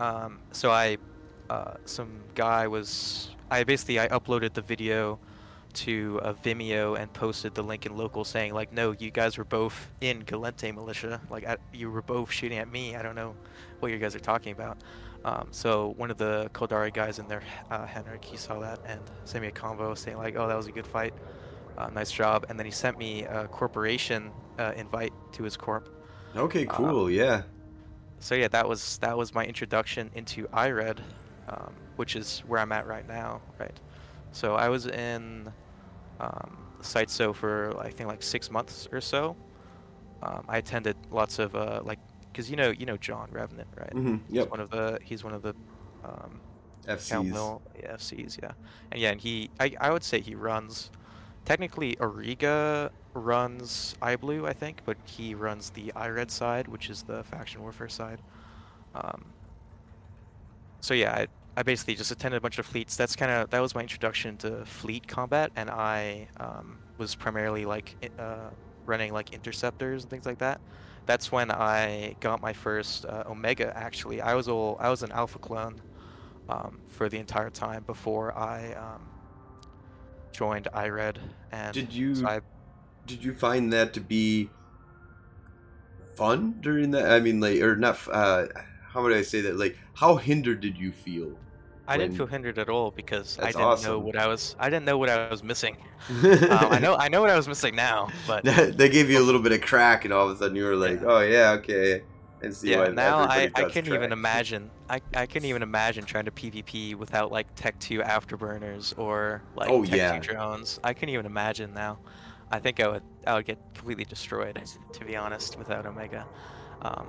Um, so I uh, some guy was I basically I uploaded the video to a Vimeo and posted the link in local saying like, no, you guys were both in Gallente militia. Like I, you were both shooting at me. I don't know what you guys are talking about. Um, so one of the Caldari guys in there, uh, Henrik, he saw that and sent me a convo saying like, oh, that was a good fight. Uh, nice job. And then he sent me a corporation uh, invite to his corp. Okay, cool. yeah. So yeah, that was that was my introduction into IRED, um, which is where I'm at right now, right? So I was in um, site so for I think like six months or so. Um, I attended lots of uh, like because you know you know John Revenant, right? hmm He's one of the he's one of the um, FCs. Calmill FCs, yeah. And yeah, and he I, I would say he runs technically Ariga runs iBlue, I think, but he runs the iRed side, which is the faction warfare side. Um, so yeah, I, I basically just attended a bunch of fleets. That's kind of that was my introduction to fleet combat, and I um, was primarily like uh, running like interceptors and things like that. That's when I got my first uh, Omega. Actually, I was all I was an Alpha clone um, for the entire time before I um, joined IRED. And Did you so I, did you find that to be fun during that? I mean, like, or not? Uh, how would I say that? Like, how hindered did you feel? I didn't feel hindered at all because I didn't know what I was. I didn't know what I was missing. um, I know I know what I was missing now, but they gave you a little bit of crack, and all of a sudden you were like, "Oh yeah, okay." And see Yeah, now I, I couldn't even imagine. I, I couldn't even imagine trying to PvP without like Tech 2 afterburners or like Oh, Tech yeah. 2 drones. I couldn't even imagine now. I think I would I would get completely destroyed to be honest without Omega. Um,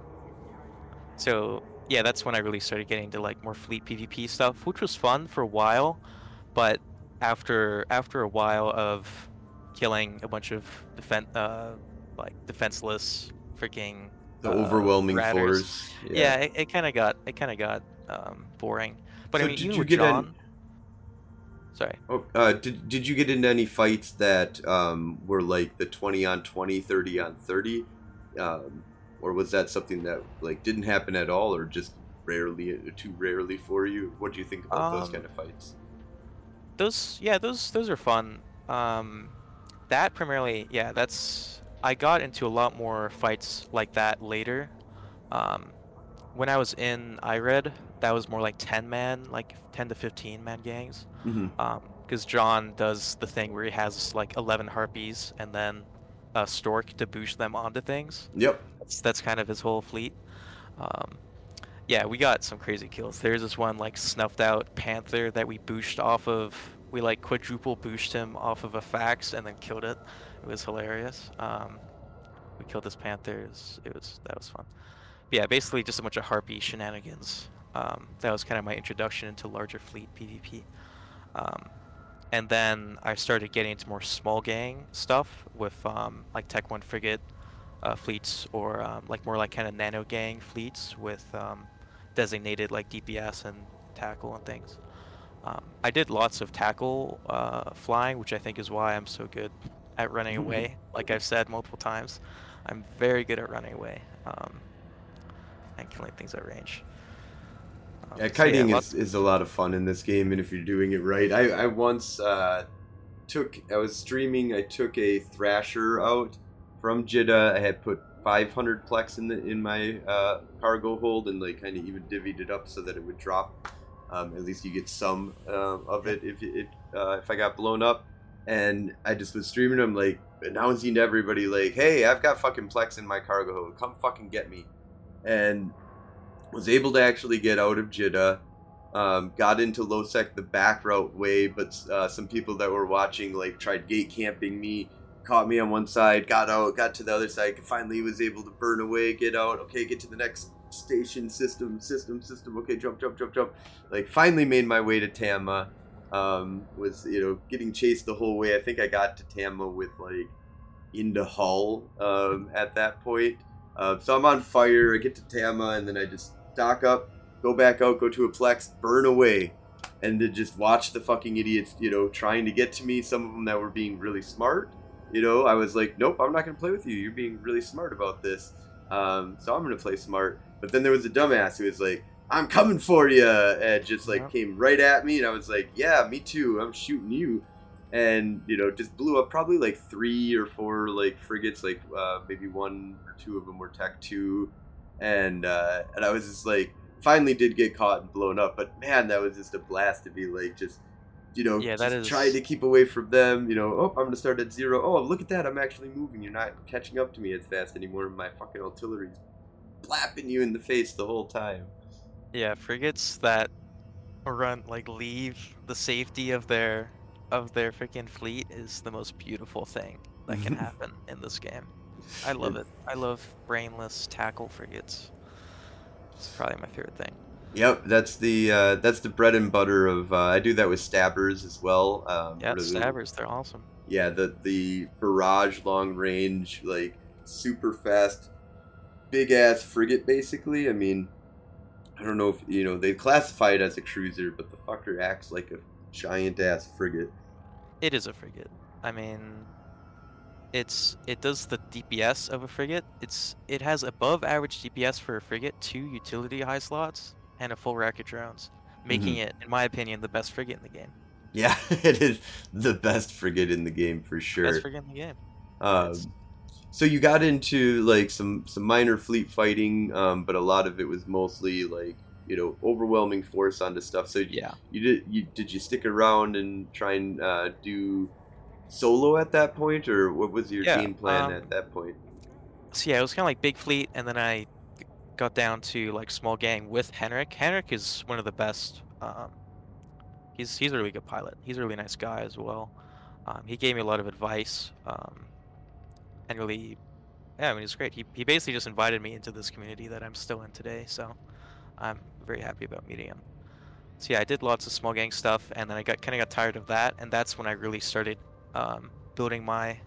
so yeah, that's when I really started getting into like more fleet PvP stuff, which was fun for a while, but after after a while of killing a bunch of defen- uh, like defenseless freaking the uh, overwhelming ratters. force. yeah, it, it kind of got it kind of got um, boring. But So I mean, did you with get an- John. Sorry. Oh, uh, did, did you get into any fights that um, were like the 20 on 20, 30 on 30? Um, or was that something that like didn't happen at all or just rarely too rarely for you? What do you think about those Um, kind of fights? Those yeah, those those are fun. Um, that primarily yeah, that's I got into a lot more fights like that later. Um, when I was in IRED, that was more like 10 man, like 10 to 15 man gangs. because John does the thing where he has like 11 harpies and then a stork to boost them onto things. Yep. That's, that's kind of his whole fleet. Um, yeah, we got some crazy kills. There's this one like snuffed out panther that we boosted off of. We like quadruple boosted him off of a fax and then killed it. It was hilarious. Um, we killed this panther. It was, it was that was fun. But yeah, basically just a bunch of harpy shenanigans. Um, that was kind of my introduction into larger fleet PvP. Um, and then I started getting into more small gang stuff with um, like Tech One frigate uh, fleets, or um, like more like kind of nano gang fleets with um, designated like DPS and tackle and things. Um, I did lots of tackle uh, flying, which I think is why I'm so good at running Mhm. away. Like I've said multiple times, I'm very good at running away um, and killing things at range. Um, Yeah, so yeah, kiting lots- is, is a lot of fun in this game, and if you're doing it right, I, I once uh, took I was streaming. I took a Thrasher out from Jita. I had put 500 plex in the in my uh, cargo hold, and like kind of even divvied it up so that it would drop. Um, at least you get some uh, of it if it uh, if I got blown up. And I just was streaming. I'm like announcing to everybody like, "Hey, I've got fucking plex in my cargo hold. Come fucking get me." And was able to actually get out of Jita. Um, got into lowsec the back route way, but uh, some people that were watching like tried gate camping me, caught me on one side, got out, got to the other side, finally was able to burn away, get out. Okay, get to the next station, system, system, system. Okay, jump, jump, jump, jump. Like finally made my way to Tama. Um, was you know getting chased the whole way. I think I got to Tama with like into Hull um, at that point. Uh, so I'm on fire. I get to Tama, and then I just stock up, go back out, go to a Plex, burn away, and to just watch the fucking idiots, you know, trying to get to me. Some of them that were being really smart. You know, I was like, nope, I'm not gonna play with you. You're being really smart about this. Um, so I'm gonna play smart. But then there was a dumbass who was like, I'm coming for you, and just like Yep. came right at me, and I was like, yeah, me too. I'm shooting you and you know just blew up probably like three or four like frigates like uh, maybe one or two of them were tech two and uh, and i was just like finally did get caught and blown up but man that was just a blast to be like just you know Yeah, just that is- trying to keep away from them you know oh i'm gonna start at zero oh look at that i'm actually moving you're not catching up to me as fast anymore my fucking artillery's blapping you in the face the whole time Yeah, frigates that run like leave the safety of their of their freaking fleet is the most beautiful thing that can mm-hmm. happen in this game. I love it. I love brainless tackle frigates. It's probably my favorite thing. Yep, that's the uh, that's the bread and butter of. Uh, I do that with stabbers as well. Um, Yeah, stabbers, they're awesome. Yeah, the the barrage long range like super fast, big ass frigate basically. I mean, I don't know if you know they classify it as a cruiser, but the fucker acts like a giant ass frigate. It is a frigate. I mean, it's it does the DPS of a frigate. It's it has above average DPS for a frigate, two utility high slots, and a full rack of drones, making it, in my opinion, the best frigate in the game. Yeah, it is the best frigate in the game for sure. Best frigate in the game. Um, so you got into like some some minor fleet fighting, um, but a lot of it was mostly like you know overwhelming force onto stuff. So Yeah. you did you did you stick around and try and uh, do solo at that point, or what was your Yeah, game plan um, at that point? So yeah, it was kind of like big fleet, and then I got down to like small gang with Henrik. Henrik is one of the best. Um, he's he's a really good pilot. He's a really nice guy as well. Um, he gave me a lot of advice, um, and really, yeah, I mean, it's great. He he basically just invited me into this community that I'm still in today. So I'm very happy about meeting him. So yeah, I did lots of small gang stuff, and then I got kind of got tired of that, and that's when I really started um, building my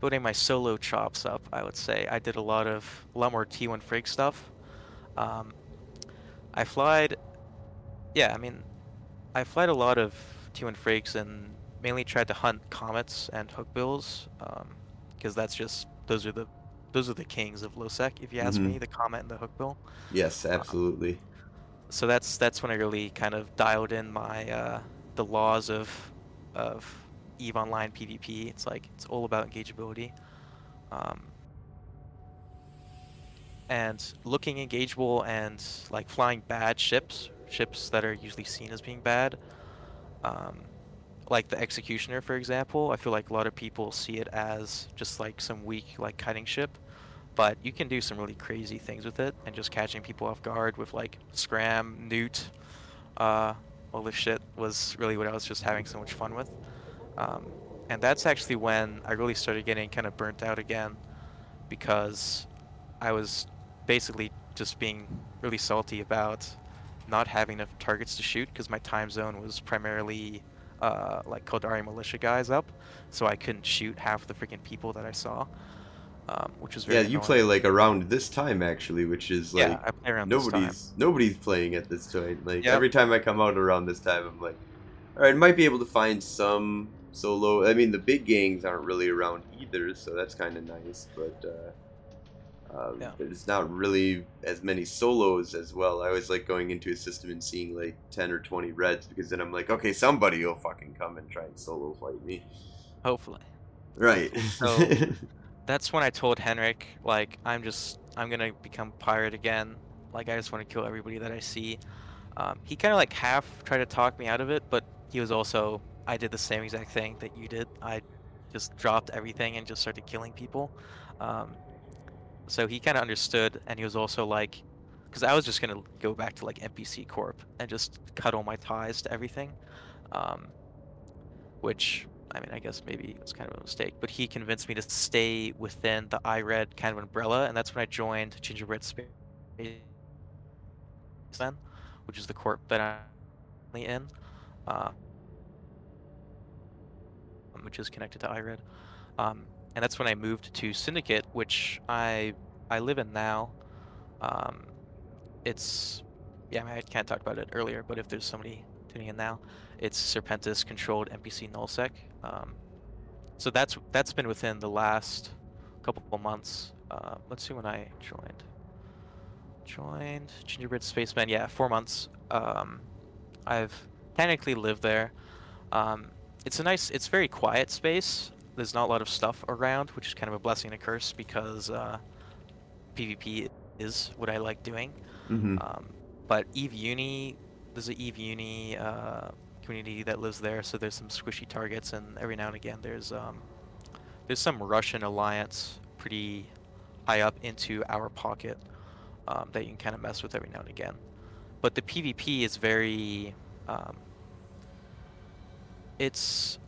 building my solo chops up. I would say I did a lot of a lot more T1 Frig stuff. Um, I flied, yeah, I mean, I flied a lot of T1 Frigs and mainly tried to hunt comets and hookbills, because that's just those are the those are the kings of lowsec, if you ask Mhm. me, the comet and the hookbill. Yes, absolutely. so that's that's when I really kind of dialed in my uh, the laws of of Eve Online PvP. It's like it's all about engageability, um, and looking engageable and like flying bad ships, ships that are usually seen as being bad. Um, like the Executioner, for example, I feel like a lot of people see it as just like some weak like kiting ship, but you can do some really crazy things with it and just catching people off guard with like scram, neut, uh, all this shit was really what I was just having so much fun with. Um, and that's actually when I really started getting kind of burnt out again because I was basically just being really salty about not having enough targets to shoot because my time zone was primarily uh, like Caldari militia guys up, so I couldn't shoot half the freaking people that I saw, um, which was very Yeah, you annoying. play like around this time actually, which is like yeah, I play around this time. nobody's nobody's playing at this point. Like Yep. every time I come out around this time, I'm like, all right, might be able to find some solo. I mean, the big gangs aren't really around either, so that's kind of nice. But uh, um, Yeah. there's not really as many solos as well. I always like going into a system and seeing like ten or twenty reds because then I'm like, okay, somebody will fucking come and try and solo fight me. Hopefully. Right. So- that's when I told Henrik, like, I'm just, I'm gonna become pirate again. Like, I just want to kill everybody that I see. Um, he kind of like half tried to talk me out of it, but he was also, I did the same exact thing that you did. I just dropped everything and just started killing people. Um, so he kind of understood, and he was also like, because I was just gonna go back to like NPC Corp and just cut all my ties to everything. Um, which I mean, I guess maybe it's kind of a mistake, but he convinced me to stay within the iRed kind of umbrella, and that's when I joined Gingerbread Space then, which is the corp that I'm in, uh, which is connected to iRed. Um, and that's when I moved to Syndicate, which I I live in now. Um, it's yeah, I, can't talk about it earlier, but if there's somebody tuning in now, it's Serpentis controlled NPC nullsec. Um, so that's that's been within the last couple of months. Uh, let's see when I joined. Joined Gingerbread Spaceman. Yeah, four months. Um, I've technically lived there. Um, it's a nice. It's very quiet space. There's not a lot of stuff around, which is kind of a blessing and a curse because uh, PvP is what I like doing. hmm Um, but Eve Uni, there's an Eve Uni uh, community that lives there, so there's some squishy targets, and every now and again there's um, there's some Russian alliance pretty high up into our pocket um, that you can kind of mess with every now and again. But the PvP is very, um, it's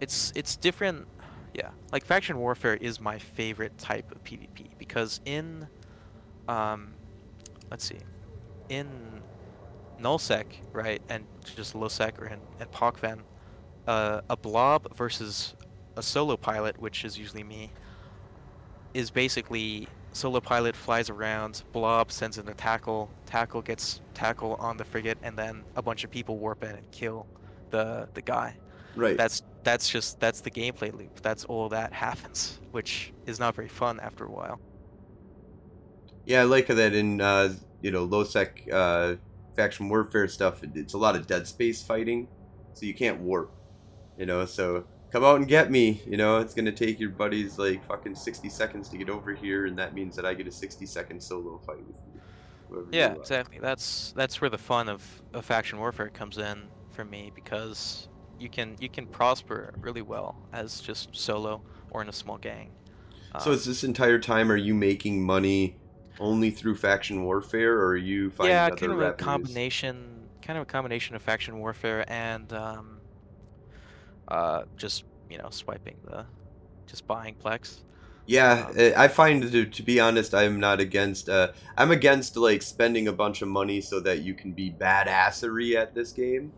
it's it's different. Yeah, like faction warfare is my favorite type of PvP because in um, let's see, in nullsec, right, and just lowsec or in, in Pochven, uh, a blob versus a solo pilot, which is usually me, is basically solo pilot flies around, blob sends in a tackle, tackle gets tackle on the frigate, and then a bunch of people warp in and kill the the guy. Right. That's that's just that's the gameplay loop. That's all that happens, which is not very fun after a while. Yeah, I like that in uh, you know low sec uh, faction warfare stuff. It's a lot of dead space fighting, so you can't warp. You know, so come out and get me. You know, it's gonna take your buddies like fucking sixty seconds to get over here, and that means that I get a sixty second solo fight with you. Yeah, exactly. That's that's where the fun of, of faction warfare comes in for me because you can you can prosper really well as just solo or in a small gang. So Um, is this entire time are you making money only through faction warfare, or are you finding yeah, other kind of a combination, kind of a combination of faction warfare and um, uh, just you know swiping the, just buying plex. Yeah, Um, uh, I find to, to be honest, I'm not against. Uh, I'm against like spending a bunch of money so that you can be badassery at this game.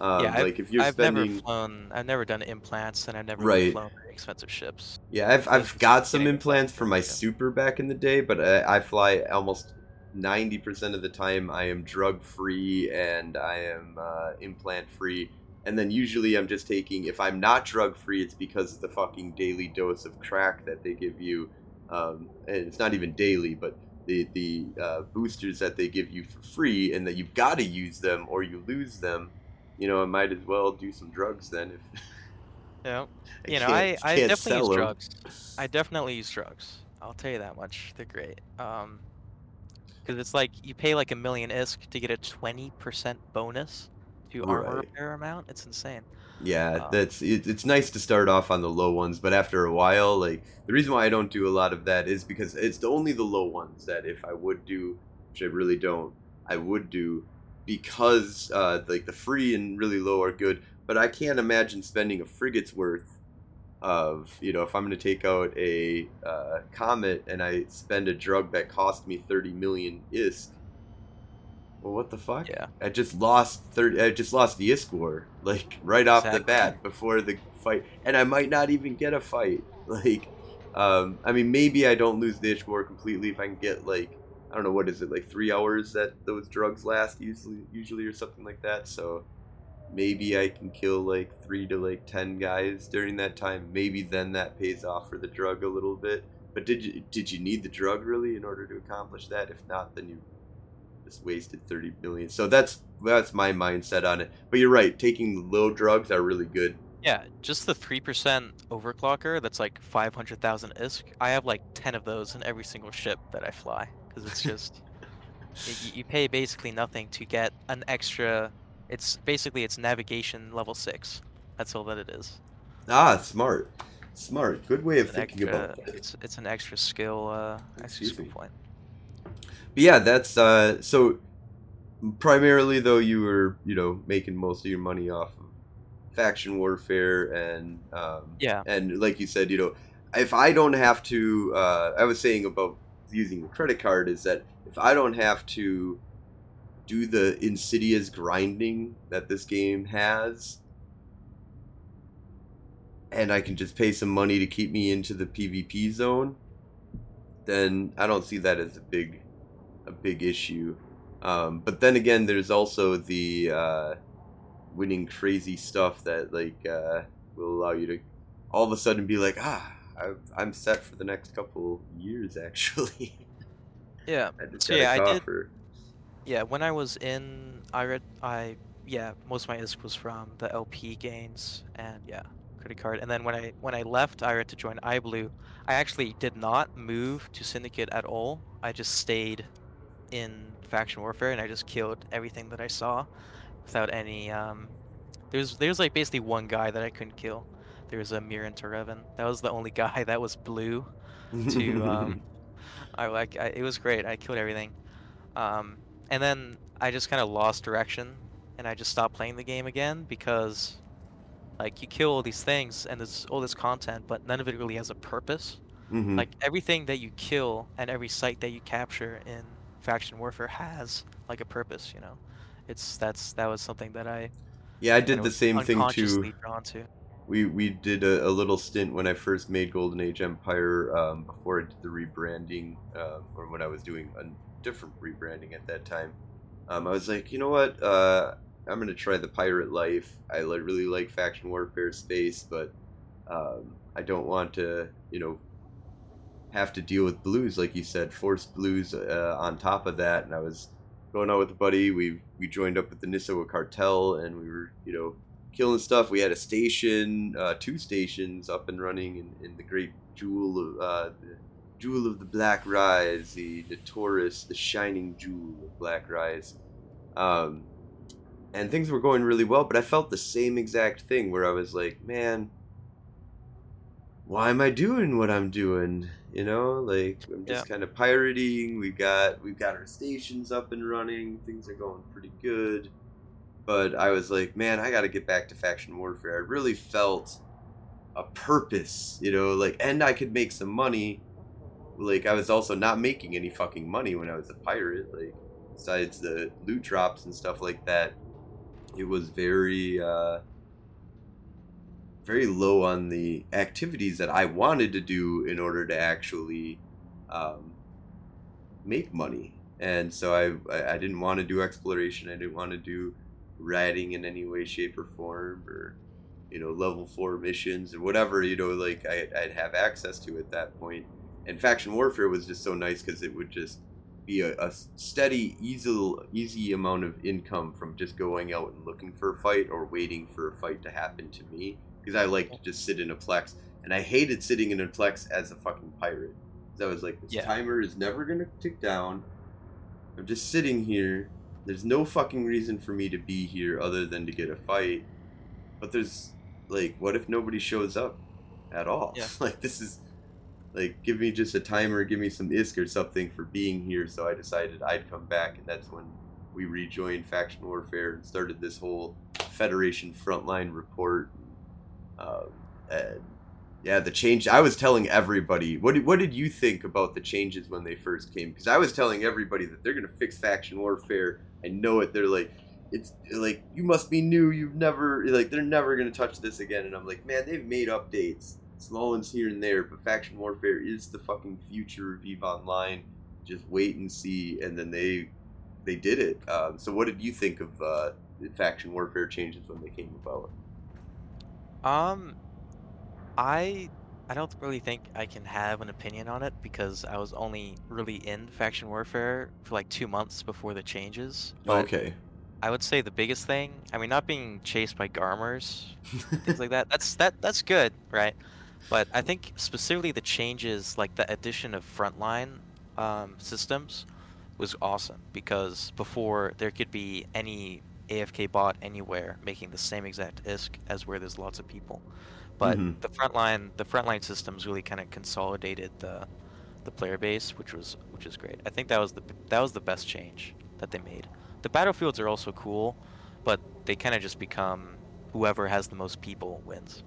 Um, yeah, I've, like if you're I've spending, never flown, I've never done implants, and I've never Right. flown very expensive ships. yeah, I've I've got some implants for my super back in the day, but I, I fly almost ninety percent of the time. I am drug free and I am uh, implant free. And then usually I'm just taking. If I'm not drug free, it's because of the fucking daily dose of crack that they give you. Um, and it's not even daily, but the the uh, boosters that they give you for free, and that you've got to use them or you lose them. You know, I might as well do some drugs then. If Yeah, I you know, I, I definitely use use 'em. drugs. I definitely use drugs. I'll tell you that much. They're great. Um, because it's like you pay like a million ISK to get a twenty percent bonus to armor Right. repair amount. It's insane. Yeah, Um, that's it, it's nice to start off on the low ones, but after a while, like the reason why I don't do a lot of that is because it's only the low ones that if I would do, which I really don't, I would do because uh, like the free and really low are good, but I can't imagine spending a frigate's worth of you know if I'm going to take out a uh, comet and I spend a drug that cost me 30 million ISK. Well, what the fuck? Yeah. I just lost thirty. I just lost the ISK war, like right off the bat before the fight, and I might not even get a fight. Like, um, I mean, maybe I don't lose the ISK war completely if I can get like, I don't know what is it, like three hours that those drugs last usually, usually or something like that. So maybe I can kill like three to like ten guys during that time. Maybe then that pays off for the drug a little bit. But did you did you need the drug really in order to accomplish that? If not, then you just wasted thirty million. So that's that's my mindset on it. But you're right, taking low drugs are really good. Yeah, just the three percent overclocker. That's like five hundred thousand ISK. I have like ten of those in every single ship that I fly because it's just y- you pay basically nothing to get an extra. It's basically it's navigation level six. That's all that it is. Ah, smart. Smart. Good way of thinking extra, about that. it's it's an extra skill. Uh, extra skill point. But yeah, that's uh so primarily though you were, you know, making most of your money off of faction warfare and um Yeah. and like you said, you know, if I don't have to uh I was saying about using the credit card is that if I don't have to do the insidious grinding that this game has and I can just pay some money to keep me into the PvP zone, then I don't see that as a big a big issue. Um, but then again, there's also the uh, winning crazy stuff that like uh, will allow you to all of a sudden be like, ah, I've, I'm set for the next couple years. Actually, Yeah. I yeah, I did-. Yeah, when I was in I read, I yeah, most of my ISK was from the LP gains and yeah, credit card. And then when I when I left IRED to join iBlue, I actually did not move to Syndicate at all. I just stayed in faction warfare and I just killed everything that I saw without any um there's there's like basically one guy that I couldn't kill. There was a Miran Terevan. That was the only guy that was blue to um, I like I, it was great. I killed everything, um, and then I just kind of lost direction, and I just stopped playing the game again because, like, you kill all these things and there's all this content, but none of it really has a purpose. Mhm. Like everything that you kill and every site that you capture in faction warfare has like a purpose. You know, it's that's that was something that I yeah, I did the same thing too. drawn to. We we did a, a little stint when I first made Golden Age Empire um, before I did the rebranding, um, or when I was doing a different rebranding at that time. Um, I was like, you know what? Uh, I'm gonna try the pirate life. I li- really like faction warfare space, but um, I don't want to, you know, have to deal with blues like you said, forced blues uh, on top of that. And I was going out with a buddy. We we joined up with the Nissawa cartel, and we were, you know, killing stuff. We had a station, uh, two stations up and running in, in the great jewel of uh, the jewel of the Black Rise, the the Taurus, the shining jewel of Black Rise. Um, and things were going really well, but I felt the same exact thing where I was like, man, why am I doing what I'm doing? You know, like I'm just Yeah. kind of pirating. We've got we've got our stations up and running. Things are going pretty good. But I was like, man, I got to get back to faction warfare. I really felt a purpose, you know, like and I could make some money. Like I was also not making any fucking money when I was a pirate, like besides the loot drops and stuff like that. It was very uh very low on the activities that I wanted to do in order to actually um, make money. And so I, I didn't want to do exploration. I didn't want to do ratting in any way, shape, or form, or you know, level four missions or whatever. You know, like I, I'd have access to at that point. And faction warfare was just so nice because it would just be a, a steady, easy, easy amount of income from just going out and looking for a fight or waiting for a fight to happen to me because I like to just sit in a plex, and I hated sitting in a plex as a fucking pirate. Because I was like, this Yeah. timer is never gonna tick down. I'm just sitting here. There's no fucking reason for me to be here other than to get a fight. But there's like, what if nobody shows up at all? Yeah. like this is like, give me just a timer, give me some ISK or something for being here. So I decided I'd come back, and that's when we rejoined faction warfare and started this whole Federation frontline report. Um, and yeah, the change. I was telling everybody. What did, what did you think about the changes when they first came? Because I was telling everybody that they're gonna fix faction warfare. I know it. They're like, it's like you must be new. You've never like they're never gonna touch this again. And I'm like, man, they've made updates, small ones here and there, but faction warfare is the fucking future of Eve Online. Just wait and see. And then they they did it. Um, so what did you think of uh, faction warfare changes when they came about? Um, I I don't really think I can have an opinion on it because I was only really in faction warfare for like two months before the changes. But okay. I would say the biggest thing, I mean, not being chased by Garmurs, things like that. That's that that's good, right? But I think specifically the changes, like the addition of frontline um, systems, was awesome because before there could be any AFK bot anywhere making the same exact ISK as where there's lots of people. But Mhm. the frontline the frontline systems really kind of consolidated the the player base, which was which is great. I think that was the that was the best change that they made. The battlefields are also cool, but they kind of just become whoever has the most people wins.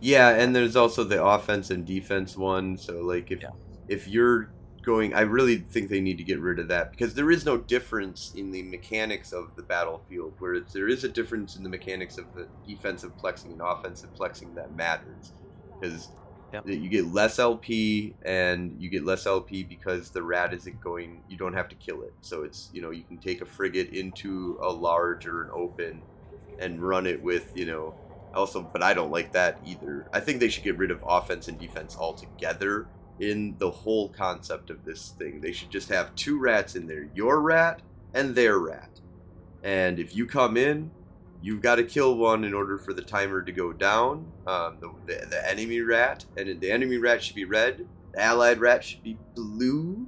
Yeah, and there's also the offense and defense one. So like if Yeah. if you're going, I really think they need to get rid of that because there is no difference in the mechanics of the battlefield. Whereas there is a difference in the mechanics of the defensive plexing and offensive plexing that matters because Yep. you get less LP and you get less LP because the rat isn't going. You don't have to kill it. So it's you know you can take a frigate into a large or an open and run it with you know also but i don't like that either i think they should get rid of offense and defense altogether in the whole concept of this thing. They should just have two rats in there your rat and their rat. And if you come in you've got to kill one in order for the timer to go down um, the, the, the enemy rat. And the enemy rat should be red the allied rat should be blue.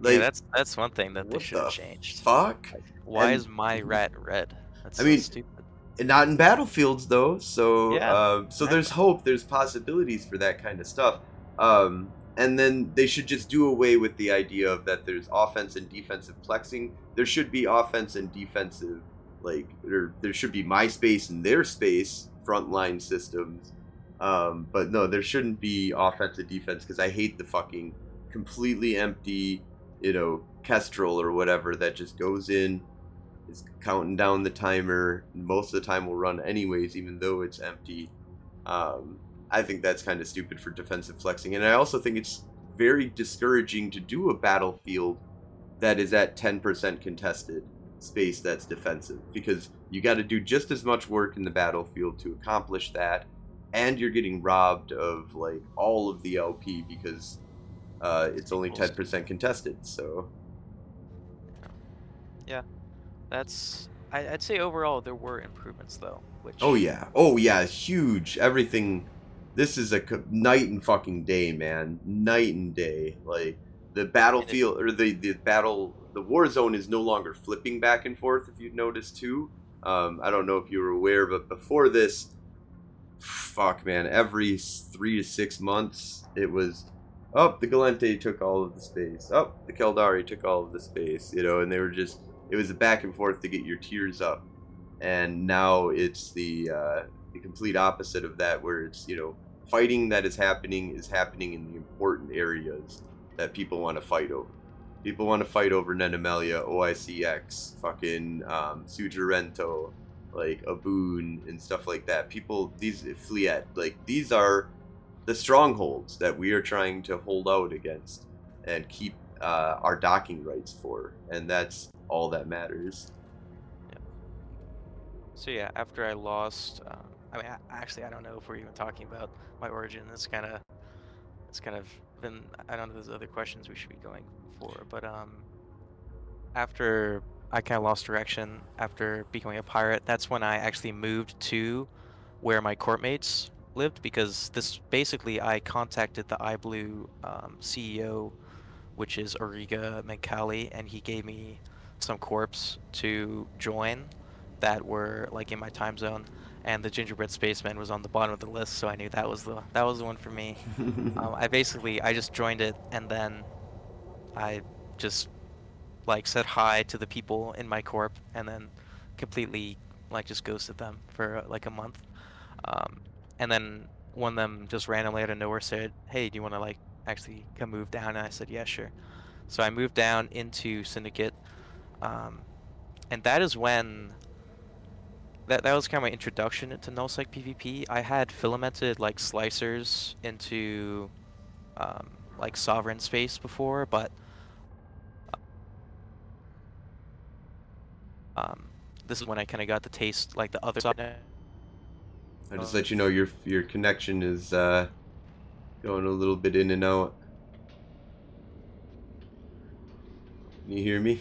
Like yeah, that's that's one thing that they should have changed. fuck? Why and- is my rat red? That's I so mean, stupid. And not in battlefields though so Yeah, um, so there's hope there's possibilities for that kind of stuff. Um, and then they should just do away with the idea of that there's offense and defensive plexing there should be offense and defensive like there, there should be my space and their space frontline systems um, but no there shouldn't be offense and defense because i hate the fucking completely empty you know kestrel or whatever that just goes in is counting down the timer. Most of the time will run anyways, even though it's empty. Um, I think that's kind of stupid for defensive plexing, and I also think it's very discouraging to do a battlefield that is at 10% contested space that's defensive because you got to do just as much work in the battlefield to accomplish that, and you're getting robbed of like all of the LP because uh, it's only 10% contested. So yeah That's I, I'd say overall there were improvements though. Which Oh yeah, oh yeah, huge. Everything. This is a night and fucking day, man. Night and day. Like the battlefield or the the battle, the war zone is no longer flipping back and forth. If you've noticed too, um, I don't know if you were aware, but before this, fuck, man, every three to six months, it was, oh, the Gallente took all of the space. Oh, the Caldari took all of the space, you know, and they were just, it was a back and forth to get your tears up. And now it's the, uh, the complete opposite of that, where it's, you know, fighting that is happening is happening in the important areas that people want to fight over. People want to fight over Nennamaila, OICX, fucking um, Sujarento, like Aboon and stuff like that. People, these Fliet, like these are the strongholds that we are trying to hold out against and keep uh, our docking rights for, and that's all that matters. Yeah. So yeah, after I lost, uh, I mean, I, actually, I don't know if we're even talking about my origin. It's kind of, it's kind of been. I don't know. There's other questions we should be going for, but um, after I kind of lost direction after becoming a pirate, that's when I actually moved to where my courtmates lived because this basically I contacted the iBlue um, CEO, which is Origa Menkali, and he gave me some corps to join that were like in my time zone and the gingerbread spaceman was on the bottom of the list so i knew that was the that was the one for me. Um, i basically i just joined it and then i just like said hi to the people in my corp and then completely like just ghosted them for like a month. Um, and then one of them just randomly out of nowhere said hey do you want to like actually come move down? And i said yeah sure. So i moved down into syndicate um, and that is when that that was kind of my introduction into nullsec PvP. I had filamented like slicers into um, like sovereign space before, but um, this is when I kind of got the taste like the other side. I just let you know your your connection is uh, going a little bit in and out. Can you hear me?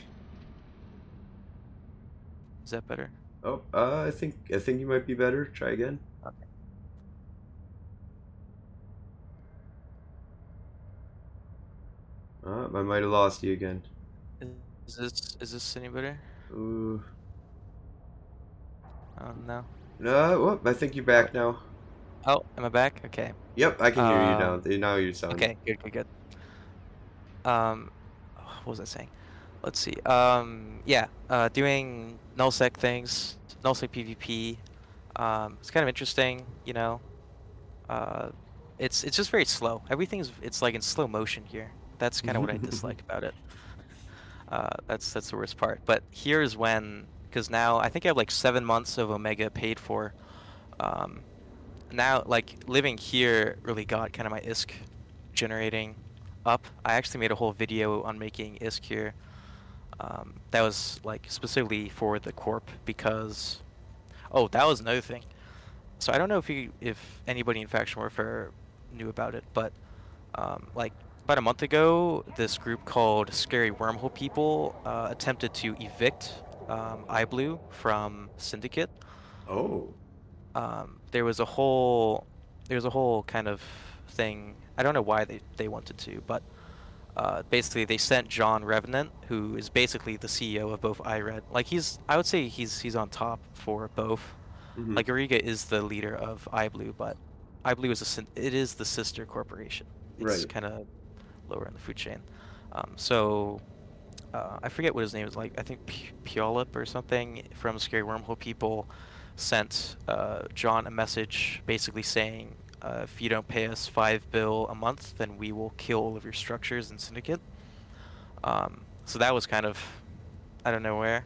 Is that better? Oh, uh, I think I think you might be better. Try again. Okay. Uh, I might have lost you again. Is this is this any better? Ooh. Oh no. No, well, I think you're back now. Oh, am I back? Okay. Yep, I can hear you Um, now. Now you sound. Okay, good, good, good. Um, what was I saying? Let's see. Um, yeah, uh, doing nullsec things, nullsec PvP. Um, it's kind of interesting, you know. Uh, it's it's just very slow. Everything's it's like in slow motion here. That's kind of what I dislike about it. Uh, that's that's the worst part. But here is when, because now I think I have like seven months of Omega paid for. Um, now, like living here really got kind of my ISK generating up. I actually made a whole video on making ISK here. Um, that was like specifically for the corp because, oh, that was another thing. So I don't know if you, if anybody in faction warfare knew about it, but um, like about a month ago, this group called Scary Wormhole People uh, attempted to evict um, iBlue from Syndicate. Oh. Um, there was a whole, there was a whole kind of thing. I don't know why they, they wanted to, but uh, basically they sent John Revenant, who is basically the CEO of both iRed. Like he's, I would say he's he's on top for both. Mhm. Like Origa is the leader of iBlue, but iBlue is a it is the sister corporation. It's Right. kind of lower in the food chain. Um, so uh, I forget what his name is. Like I think P- Puyallup or something from Scary Wormhole People sent uh, John a message basically saying, uh, if you don't pay us five bill a month, then we will kill all of your structures in Syndicate. Um, so that was kind of, I don't know where,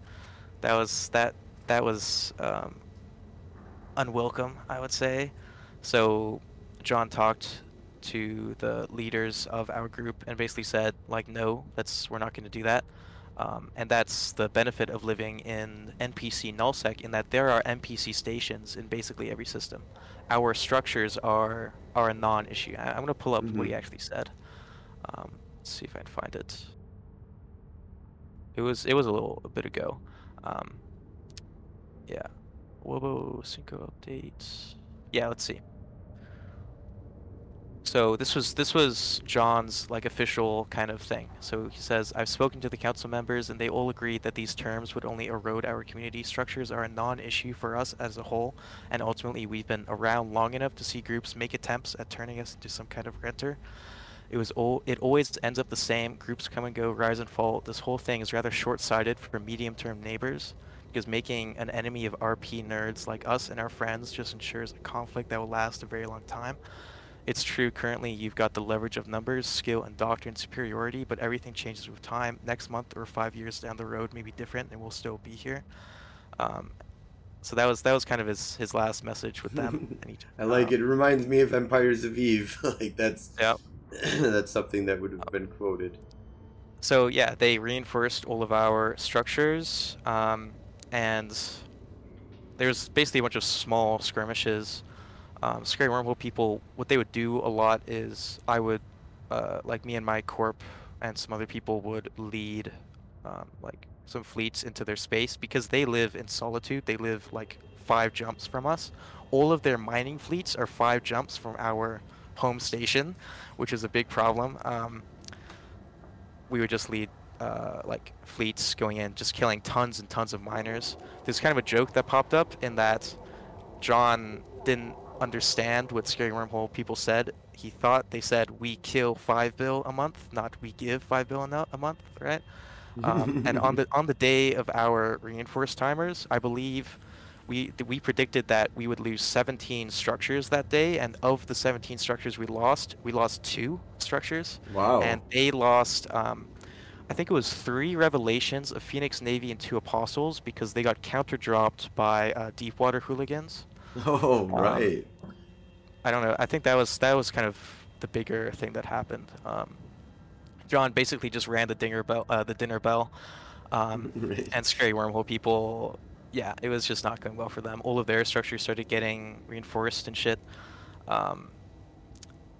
that was that that was um, unwelcome, I would say. So John talked to the leaders of our group and basically said, like, no, that's we're not going to do that. Um, and that's the benefit of living in NPC nullsec in that there are NPC stations in basically every system. Our structures are are a non-issue. I, I'm going to pull up what he Mhm. actually said. Um, let's see if I can find it. It was it was a little a bit ago. Um, yeah. Whoa, Cinco updates. Yeah, let's see. So this was this was John's like official kind of thing. So he says, "I've spoken to the council members, and they all agreed that these terms would only erode our community structures, are a non-issue for us as a whole, and ultimately we've been around long enough to see groups make attempts at turning us into some kind of renter. It was all it always ends up the same. Groups come and go, rise and fall. This whole thing is rather short-sighted for medium-term neighbors." Because making an enemy of RP nerds like us and our friends just ensures a conflict that will last a very long time. It's true currently you've got the leverage of numbers, skill, and doctrine superiority, but everything changes with time. Next month or five years down the road may be different, and we'll still be here. Um, so that was that was kind of his his last message with them. and he, I like um, it. It reminds me of Empires of Eve. like that's Yep. that's something that would have been quoted. So yeah, they reinforced all of our structures, um, and there's basically a bunch of small skirmishes. Um, Scary Wormhole people, what they would do a lot is I would, uh, like me and my corp and some other people would lead, um, like some fleets into their space because they live in solitude. They live like five jumps from us. All of their mining fleets are five jumps from our home station, which is a big problem. Um, we would just lead uh, like fleets going in, just killing tons and tons of miners. There's kind of a joke that popped up in that John didn't understand what Scary Wormhole people said. He thought they said we kill five bill a month, not we give five bill a, month, right? Um, and on the on the day of our reinforced timers, I believe we we predicted that we would lose 17 structures that day, and of the 17 structures we lost, we lost two structures wow. and they lost um, i think it was three revelations of phoenix navy and two apostles because they got counter dropped by uh, deepwater hooligans oh right. i don't know i think that was that was kind of the bigger thing that happened um, john basically just ran the dinner bell uh, the dinner bell um, Right. and scary wormhole people yeah it was just not going well for them all of their structures started getting reinforced and shit um,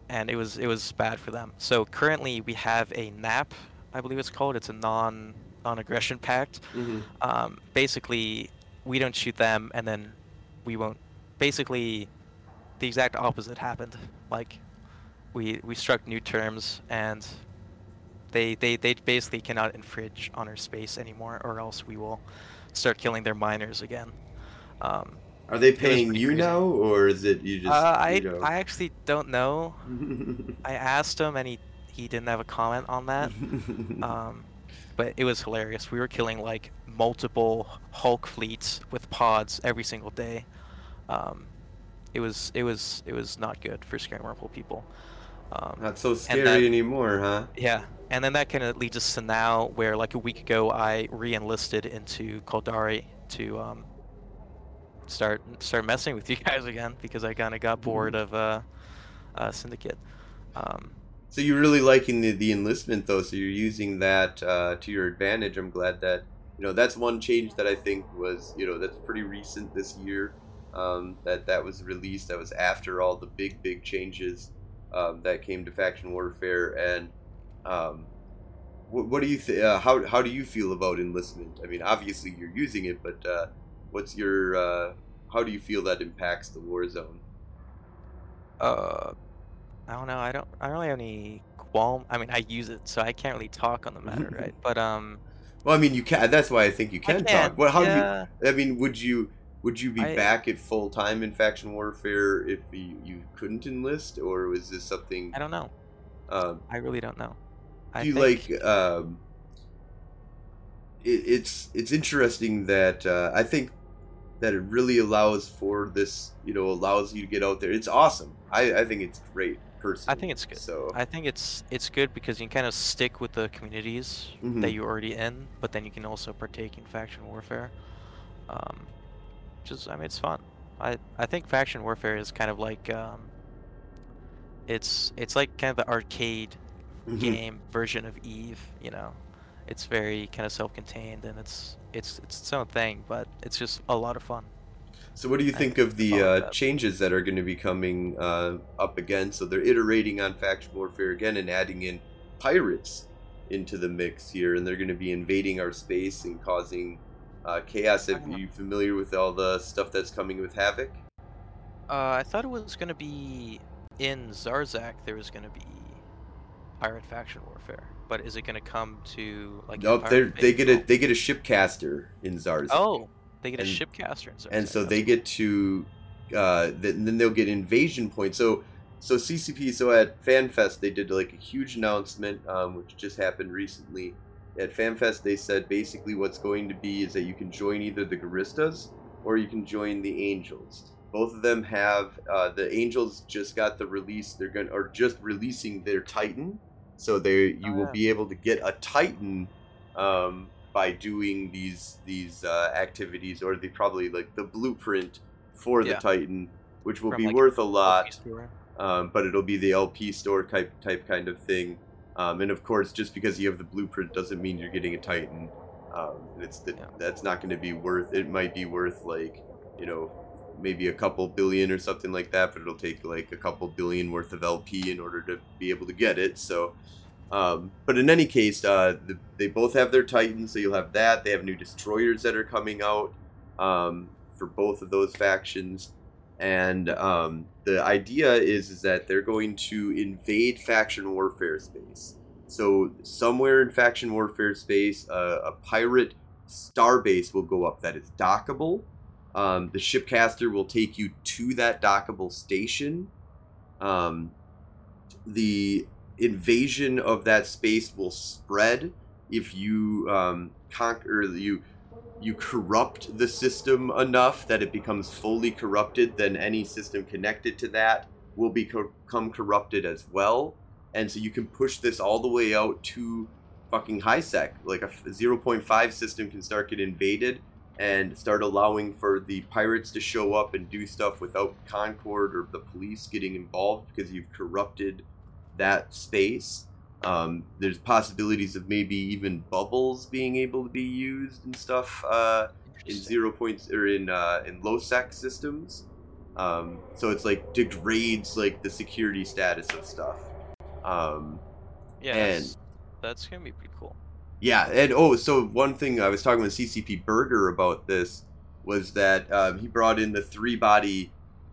and it was it was bad for them so currently we have a nap i believe it's called it's a non non-aggression pact Mhm. um, basically we don't shoot them and then we won't basically the exact opposite happened like we we struck new terms and they they they basically cannot infringe on our space anymore or else we will start killing their miners again um, Are they paying you crazy. now, or is it you just? uh, I, you know? I actually don't know i asked him and he he didn't have a comment on that um, but it was hilarious. We were killing like multiple Hulk fleets with pods every single day. Um, it was it was it was not good for Scary Wormhole people. Um, Not so scary that- anymore, huh? yeah, and then that kind of leads us to now, where like a week ago I re-enlisted into Caldari to um, start start messing with you guys again because I kind of got bored of uh, uh, Syndicate. Um, So you're really liking the, the enlistment though, so you're using that uh, to your advantage. I'm glad that you know that's one change that I think was you know that's pretty recent this year. Um, that that was released. That was after all the big big changes um, that came to faction warfare. And um, what, what do you th- uh, how how do you feel about enlistment? I mean, obviously you're using it, but uh, what's your uh, how do you feel that impacts the war zone? Uh, I don't know. I don't. I don't really have any qualm. I mean, I use it, so I can't really talk on the matter, right? But um, Well, I mean, you can. That's why I think you can, can. talk. Well, how do you? I mean, would you would you be I- back at full time in faction warfare if you, you couldn't enlist, or was this something? I don't know. Um, I really don't know. I do you think, like? Um, it, it's it's interesting that uh, I think that it really allows for this. You know, allows you to get out there. It's awesome. I, I think it's great. Personally, I think it's good. So I think it's it's good because you can kind of stick with the communities Mhm. that you're already in, but then you can also partake in faction warfare. Um, which is, I mean, it's fun. I I think faction warfare is kind of like um, it's it's like kind of the arcade Mhm. game version of Eve. You know, it's very kind of self-contained and it's it's it's its own thing, but it's just a lot of fun. So, what do you think of the uh, that. changes that are going to be coming uh, up again? So, they're iterating on faction warfare again and adding in pirates into the mix here, and they're going to be invading our space and causing uh, chaos. Are you familiar with all the stuff that's coming with Havoc? Uh, I thought it was gonna be in Zarzakh there was going to be pirate faction warfare, but is it going to come to like? Nope, they they get a they get a shipcaster in Zarzakh. Oh, they get And- a shipcaster in Zarzakh. and so they get to uh th- then they'll get invasion points so so ccp so at fanfest they did like a huge announcement um, which just happened recently at fanfest they said basically what's going to be is that you can join either the Guristas or you can join the angels. Both of them have uh, the angels just got the release. They're going to are just releasing their titan. So they you Oh, will be able to get a titan um, by doing these these uh, activities or the probably like the blueprint for the titan which will From, be like, worth a lot um, but it'll be the LP store type type kind of thing. Um, and of course, just because you have the blueprint doesn't mean you're getting a Titan. Um, it's the, Yeah. that's not going to be worth. It might be worth like you know maybe a couple billion or something like that, but it'll take like a couple billion worth of LP in order to be able to get it. So. Um, but in any case, uh, the, they both have their Titans, so you'll have that. They have new destroyers that are coming out um, for both of those factions and um, the idea is is that they're going to invade faction warfare space. So somewhere in faction warfare space, uh, a pirate starbase will go up that is dockable. Um, the shipcaster will take you to that dockable station. Um, the invasion of that space will spread if you um, conquer you you corrupt the system enough that it becomes fully corrupted, then any system connected to that will become corrupted as well. And so you can push this all the way out to fucking high sec. Like a 0.5 system can start getting invaded and start allowing for the pirates to show up and do stuff without Concord or the police getting involved because you've corrupted that space. Um, there's possibilities of maybe even bubbles being able to be used and stuff uh, in zero points or in uh, in low sec systems. Um, so it's like degrades like the security status of stuff. Um, Yeah, and- that's, that's gonna be pretty cool. yeah, and oh, so one thing I was talking with CCP Burger about this was that um, he brought in the three body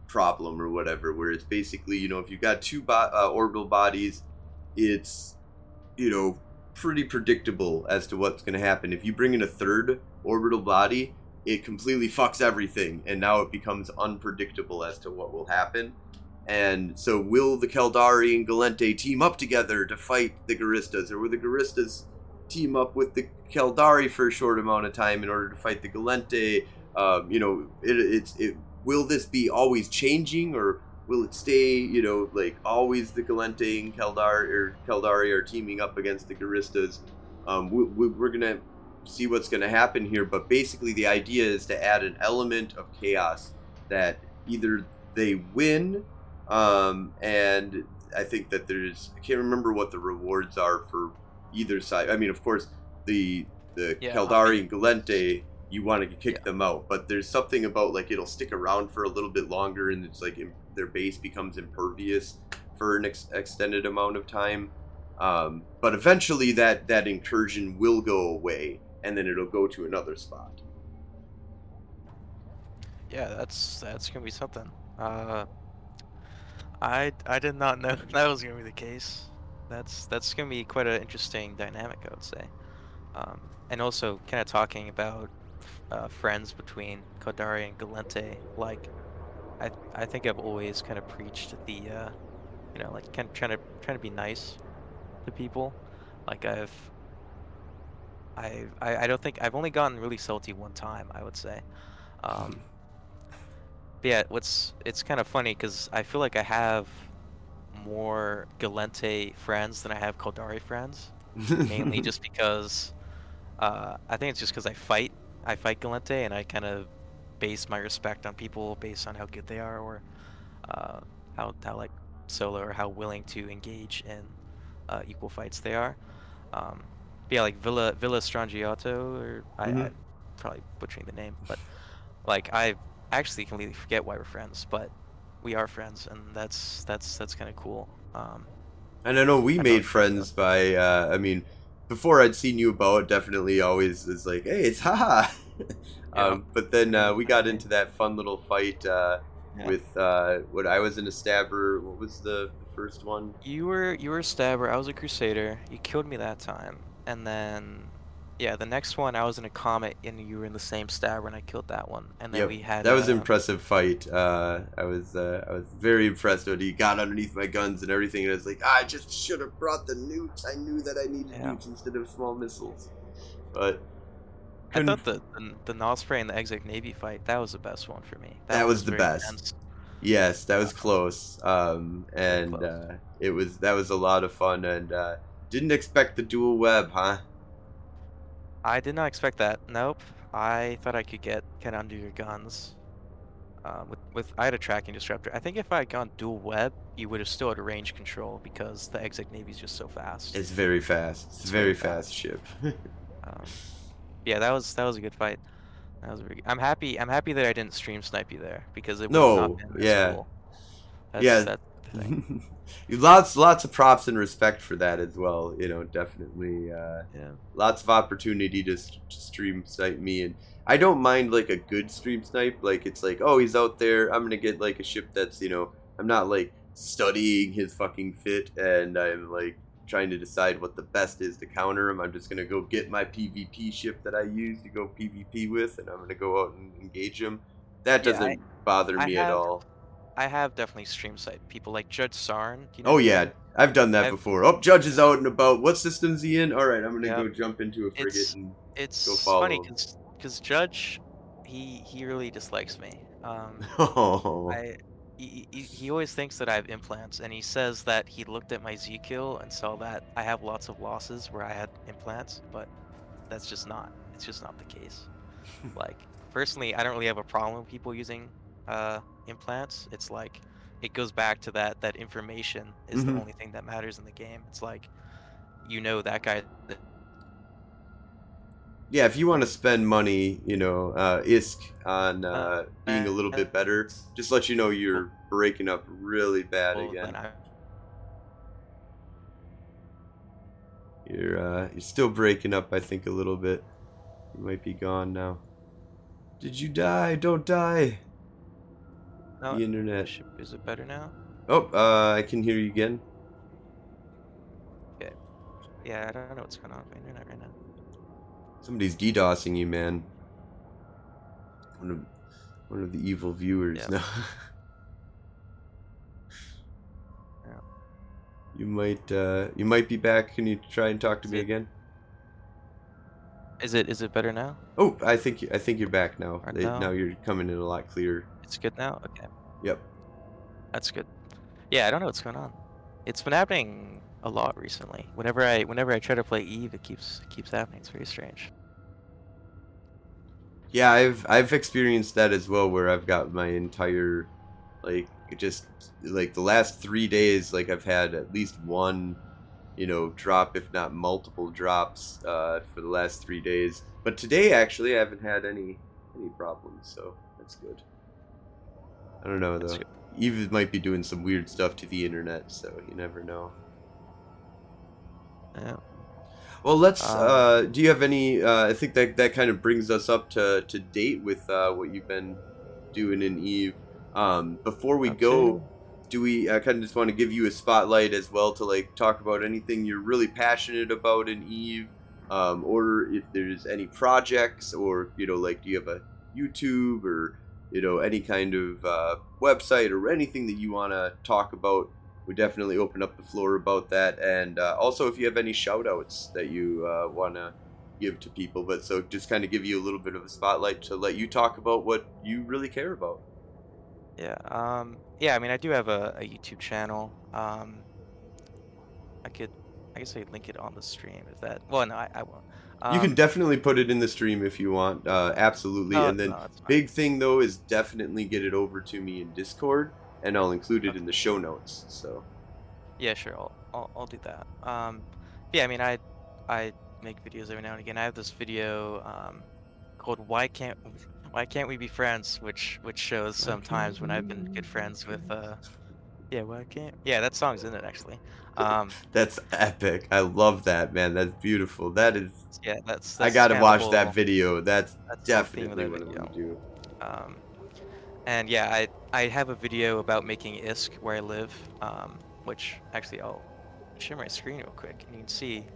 problem or whatever, where it's basically you know if you've got two bo- uh, orbital bodies, it's you know pretty predictable as to what's going to happen. If you bring in a third orbital body, it completely fucks everything, and now it becomes unpredictable as to what will happen. And so, will the Caldari and Gallente team up together to fight the Guristas, or will the Guristas team up with the Caldari for a short amount of time in order to fight the Gallente? Um, you know, it, it's it. Will this be always changing, or will it stay? You know, like always the Gallente and Caldari or Caldari are teaming up against the Guristas. Um, we, we, we're gonna see what's gonna happen here, but basically the idea is to add an element of chaos that either they win um, and I think that there's I can't remember what the rewards are for either side. I mean, of course, the the Yeah, Caldari I and Gallente, you want to kick Yeah. them out, but there's something about like it'll stick around for a little bit longer, and it's like im- their base becomes impervious for an ex- extended amount of time. Um, but eventually, that that incursion will go away, and then it'll go to another spot. Yeah, that's that's gonna be something. Uh, I I did not know that was gonna be the case. That's that's gonna be quite an interesting dynamic, I would say. Um, and also, kind of talking about uh, friends between Caldari and Gallente. Like, I I think I've always kind of preached the, uh, you know, like kind of trying to trying to be nice to people. Like I've. I, I I don't think I've only gotten really salty one time. I would say. Um, but yeah, what's it's kind of funny because I feel like I have more Gallente friends than I have Caldari friends. Mainly just because uh, I think it's just because I fight. I fight Gallente, and I kind of base my respect on people based on how good they are, or uh, how how like solo or how willing to engage in uh, equal fights they are. Um, but yeah, like Villa Villa Strangiato, or I, Mhm. I'm probably butchering the name, but like I actually completely forget why we're friends, but we are friends, and that's that's that's kind of cool. Um, And I know we I made friends by, uh, I mean, before I'd seen you about, definitely always is like, hey, it's haha. Yeah. um, but then uh, we got into that fun little fight uh, Yeah. with uh, what I was in a stabber. What was the first one? You were you were a stabber. I was a crusader. You killed me that time, and then yeah, the next one I was in a comet, and you were in the same stab when I killed that one. And then Yep, we had That was uh, an impressive fight. Uh, I was uh, I was very impressed when he got underneath my guns and everything, and I was like, I just should have brought the nukes. I knew that I needed Yeah. nukes instead of small missiles. But I couldn't thought the the, the Osprey and the Exec Navy fight that was the best one for me. That was the best. intense. Yes, that was close. Um, and close. uh, it was that was a lot of fun, and uh, didn't expect the dual web, huh? I did not expect that. Nope. I thought I could get get under your guns. Uh, with with I had a tracking disruptor. I think if I had gone dual web, you would have still had a range control because the Exec Navy is just so fast. It's very fast. It's, It's very very fast. fast ship. Um, yeah, that was that was a good fight. That was I'm happy. I'm happy that I didn't stream snipe you there because it would No, not been yeah. cool. That's, Yeah. That's the thing. lots lots of props and respect for that as well. You know, definitely. Uh, Yeah. lots of opportunity to, to stream snipe me and i don't mind like a good stream snipe like it's like oh he's out there i'm gonna get like a ship that's you know i'm not like studying his fucking fit and i'm like trying to decide what the best is to counter him i'm just gonna go get my pvp ship that i use to go pvp with and i'm gonna go out and engage him that doesn't I- bother me at all I have definitely stream snipe people like Judge Sarn. you know oh yeah i've done that I've- before oh judge is out and about what system's he in all right i'm gonna Yeah. go jump into a frigate It's- and It's Go funny follow. because because Judge, he he really dislikes me. Um, oh I he, he, he always thinks that I have implants, and he says that he looked at my Z kill and saw that I have lots of losses where I had implants, but that's just not. It's just not the case. like personally, I don't really have a problem with people using uh, implants. It's like it goes back to that that information is Mhm. the only thing that matters in the game. It's like you know that guy. yeah, if you want to spend money, you know, uh, ISK on uh, being a little bit better, just let you know you're breaking up really bad again. You're uh, you're still breaking up, I think, a little bit. You might be gone now. Did you die? Don't die. The internet. Is it better now? Oh, uh, I can hear you again. Yeah, I don't know what's going on with my internet right now. Somebody's DDoSing you, man. One of one of the evil viewers. Yeah. No. Yeah. You might uh, you might be back. Can you try and talk to me See- again? Is it is it better now? Oh, I think I think you're back now. They- no? Now you're coming in a lot clearer. It's good now. Okay, Yep. that's good. Yeah, I don't know what's going on. It's been happening a lot recently. Whenever I whenever I try to play Eve, it keeps it keeps happening. It's very strange. Yeah, I've I've experienced that as well, where I've got my entire, like, it just like the last three days, like I've had at least one, you know, drop, if not multiple drops, uh, for the last three days. But today, actually, I haven't had any any problems, so that's good. I don't know though. Eve might be doing some weird stuff to the internet, so you never know. Yeah. Well, let's. Um, uh, do you have any? Uh, I think that that kind of brings us up to to date with uh, what you've been doing in Eve. Um, before we go, do we I kind of just want to give you a spotlight as well to like talk about anything you're really passionate about in Eve, um, or if there's any projects, or you know, like do you have a YouTube or you know any kind of uh, website or anything that you want to talk about? we definitely open up the floor about that. And uh, also, if you have any shout outs that you uh, want to give to people, but so just kind of give you a little bit of a spotlight to let you talk about what you really care about. Yeah. Um. Yeah. I mean, I do have a, a YouTube channel. Um. I could. I guess I could link it on the stream if that. Well, no, I, I won't. Um, you can definitely put it in the stream if you want, uh, absolutely. no, and then, no, big thing though is definitely get it over to me in Discord, and I'll include it in the show notes. So, Yeah, sure. I'll, I'll, I'll do that. Um, yeah, I mean, I I make videos every now and again. I have this video um, called "Why Can't Why Can't We Be Friends," which which shows sometimes when I've been good friends with. Uh, yeah, why can't? Yeah, that song's in it actually. Um, that's epic. I love that, man. That's beautiful. That is. yeah, that's. I gotta watch that video. That's that's definitely what I'm gonna do. Um, and yeah, I I have a video about making ISK where I live, um, which actually I'll share my screen real quick and you can see.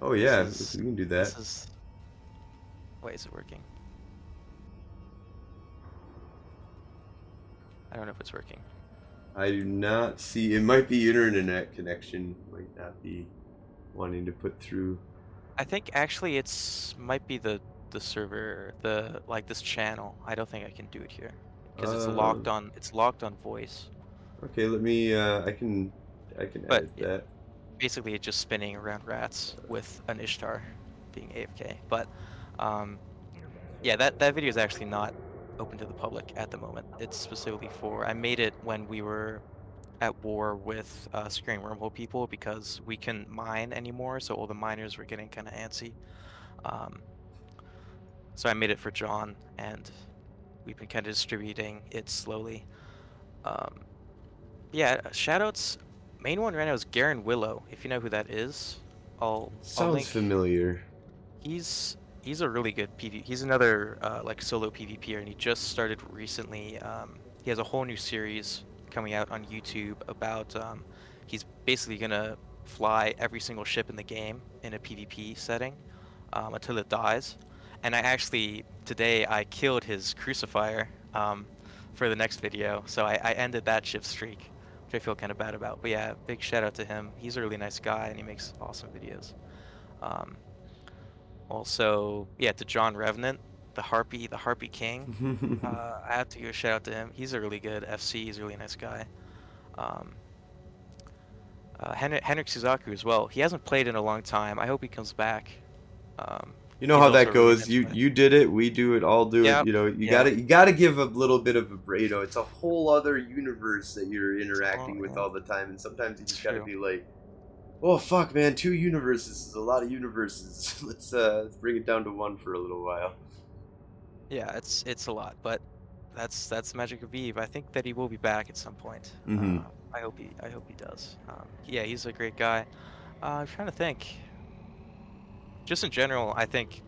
Oh yeah, is- we can do This that. is. Wait, is it working? I don't know if it's working. I do not see. It might be your internet connection. Might not be wanting to put through. I think actually it's might be the the server, the like this channel. I don't think I can do it here because it's locked Uh. on. It's locked on voice. Okay, let me. Uh, I can. I can But, edit that. basically it's just spinning around rats with an Ishtar being AFK. But um, yeah, that that video is actually not open to the public at the moment. It's specifically for I made it when we were at war with uh, securing wormhole people because we couldn't mine anymore, so all the miners were getting kind of antsy. Um, so I made it for John, and we've been kind of distributing it slowly. Um, yeah, shoutouts. Main one right now is Garen Willow. If you know who that is, I'll, I'll Sounds link. familiar. He's he's a really good PV. He's another uh, like solo PvPer, and he just started recently. Um, he has a whole new series coming out on YouTube about. Um, he's basically gonna fly every single ship in the game in a PvP setting um, until it dies. And I actually today I killed his crucifier um, for the next video, so I, I ended that ship streak, which I feel kind of bad about. But yeah, big shout out to him. He's a really nice guy, and he makes awesome videos. Also, yeah, to John Revenant, the Harpy, the Harpy King. Uh, I have to give a shout out to him. He's a really good FC. He's a really nice guy. Um, uh, Hen- Henrik Suzaku as well. He hasn't played in a long time. I hope he comes back. Um, you know how that a really goes. You you did it. We do it. All do Yep, it. You know. You yeah. gotta you gotta give a little bit of a. You know, it's a whole other universe that you're interacting Oh, with yeah. all the time, and sometimes you It's just gotta true. be like, "Oh fuck, man! Two universes is a lot of universes. let's uh let's bring it down to one for a little while." yeah, it's it's a lot, but that's that's the magic of Eve. I think that he will be back at some point. Mhm. Uh, I hope he I hope he does. Um, yeah, he's a great guy. Uh, I'm trying to think. Just in general, I think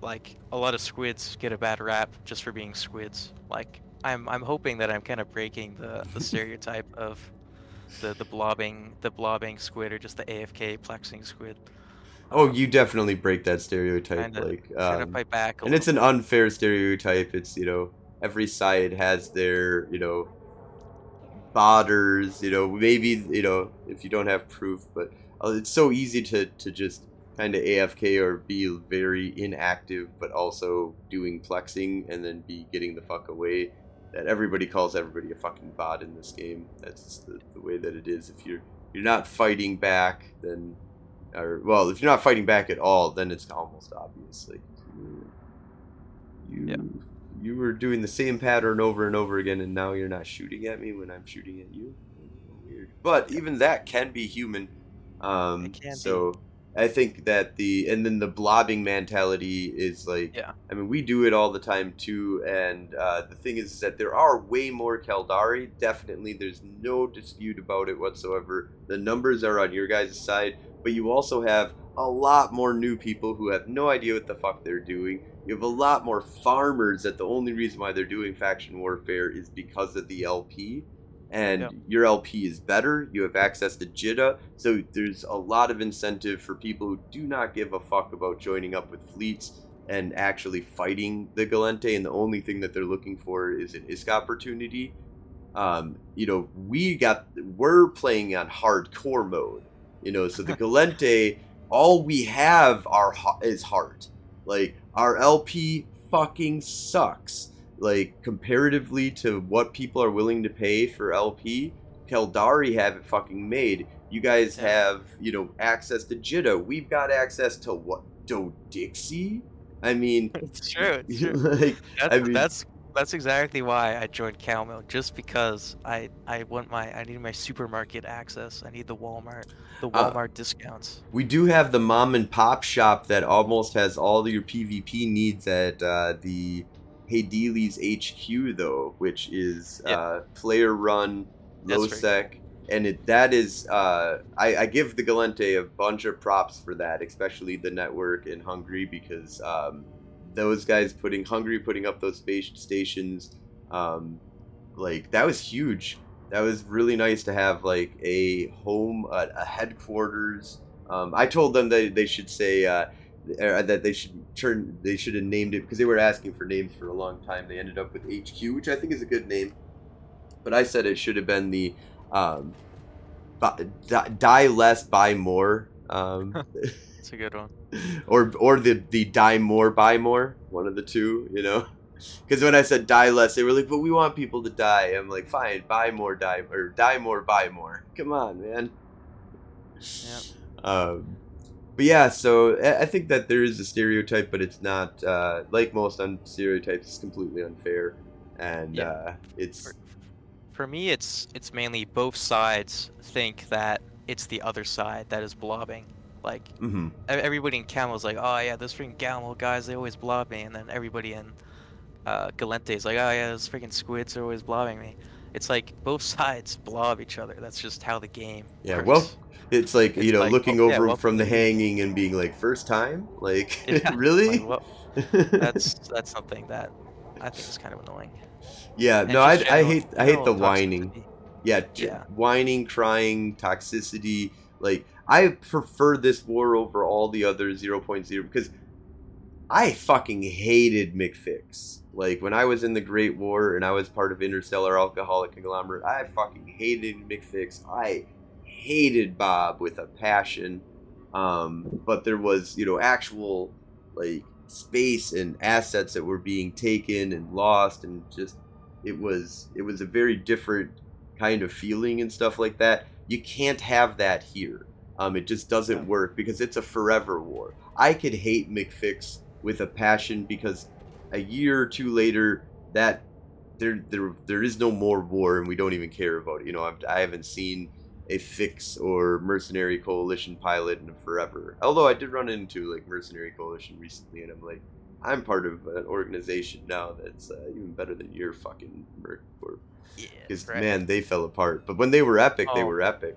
like a lot of squids get a bad rap just for being squids. Like I'm I'm hoping that I'm kind of breaking the, the stereotype of the the blobbing the blobbing squid or just the AFK plexing squid. Oh, you definitely break that stereotype. kinda like, um, fight back. And it's an unfair stereotype. It's you know every side has their you know botters. You know maybe you know if you don't have proof, but uh, it's so easy to to just kind of AFK or be very inactive, but also doing plexing and then be getting the fuck away. That everybody calls everybody a fucking bot in this game. That's just the, the way that it is. If you're you're not fighting back, then or well, if you're not fighting back at all, then it's almost obvious. Like you, you, Yeah. you were doing the same pattern over and over again, and now you're not shooting at me when I'm shooting at you. Weird. But even that can be human. Um, It can be. I think that the and then the blobbing mentality is like Yeah. I mean we do it all the time too and uh, the thing is that there are way more Caldari. Definitely there's no dispute about it whatsoever. The numbers are on your guys' side but you also have a lot more new people who have no idea what the fuck they're doing. You have a lot more farmers that the only reason why they're doing faction warfare is because of the LP and Yep. your LP is better. You have access to JITA, so there's a lot of incentive for people who do not give a fuck about joining up with fleets and actually fighting the Gallente. And the only thing that they're looking for is an ISK opportunity. Um, you know, we got we're playing on hardcore mode. You know, so the Gallente, all we have are is heart. Like our LP fucking sucks like comparatively to what people are willing to pay for LP, Caldari have it fucking made. You guys have, you know, access to Jita. We've got access to what? Do Dixie? I mean, It's true. It's true. like, That's, I mean- that's that's exactly why I joined Calmill, just because I I want my I need my supermarket access. I need the Walmart the Uh, Walmart discounts. we do have the mom and pop shop that almost has all your PvP needs at uh, the Heydieles HQ, though, which is Yep. uh, player run, low sec. And it, that is, uh, I, I give the Gallente a bunch of props for that, especially the network in Hungary, because um, those guys putting Hungary putting up those space stations, um, like that was huge. That was really nice to have like a home, a, a headquarters. Um, I told them that they should say uh, uh, that they should turn. They should have named it because they were asking for names for a long time. They ended up with HQ, which I think is a good name. But I said it should have been the um, die less, buy more. Um, It's a good one. or or the the die more, buy more. One of the two, you know. Because when I said die less, they were like, "But we want people to die." I'm like, "Fine, buy more, die or die more, buy more." Come on, man. Yeah. Um, but yeah, so I think that there is a stereotype, but it's not uh, like most un- stereotypes. It's completely unfair, and Yeah. uh, it's For, for me, it's it's mainly both sides think that it's the other side that is blobbing. Like mhm. e- everybody in Camel is like, oh yeah, those freaking Camel guys, they always blob me, and then everybody in uh, Gallente is like, oh yeah, those freaking squids are always blobbing me. It's like both sides blob each other. That's just how the game. Yeah, works. well, it's like It's you know like, looking oh, yeah, over well- from the hanging and being like, first time, like Yeah, really? like, well, that's that's something that I think is kind of annoying. yeah, And no, I, just I hate I hate the general whining. Yeah, Yeah. whining, crying, toxicity. Like I prefer this war over all the other 0.0 because I fucking hated McFix. Like when I was in the Great War and I was part of Interstellar Alcoholic Conglomerate, I fucking hated McFix. I hated Bob with a passion. Um, but there was, you know, actual like space and assets that were being taken and lost and just it was it was a very different kind of feeling and stuff like that. You can't have that here. Um, it just doesn't work because it's a forever war. I could hate McFix with a passion because a year or two later, that there there there is no more war and we don't even care about it. You know, I've, I haven't seen a fix or mercenary coalition pilot in forever. Although I did run into like mercenary coalition recently, and I'm like, I'm part of an organization now that's uh, even better than your fucking Merc Corp. Yeah, Because right. man, they fell apart. But when they were epic, they Oh. were epic.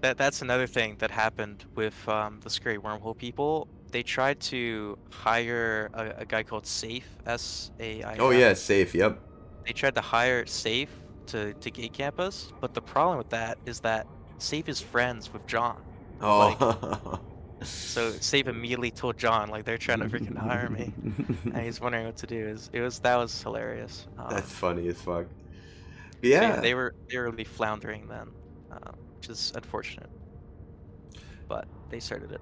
That that's another thing that happened with um, the scary wormhole people. They tried to hire a, a guy called Safe S A I. Oh yeah, safe. Yep. They tried to hire Safe to to gate campus, but the problem with that is that Safe is friends with John. Oh. So Safe immediately told John like they're trying to freaking hire me, and he's wondering what to do. Is it was that was hilarious. Um, That's funny as fuck. But so yeah. they were they were really floundering then, um, which is unfortunate. But they started it.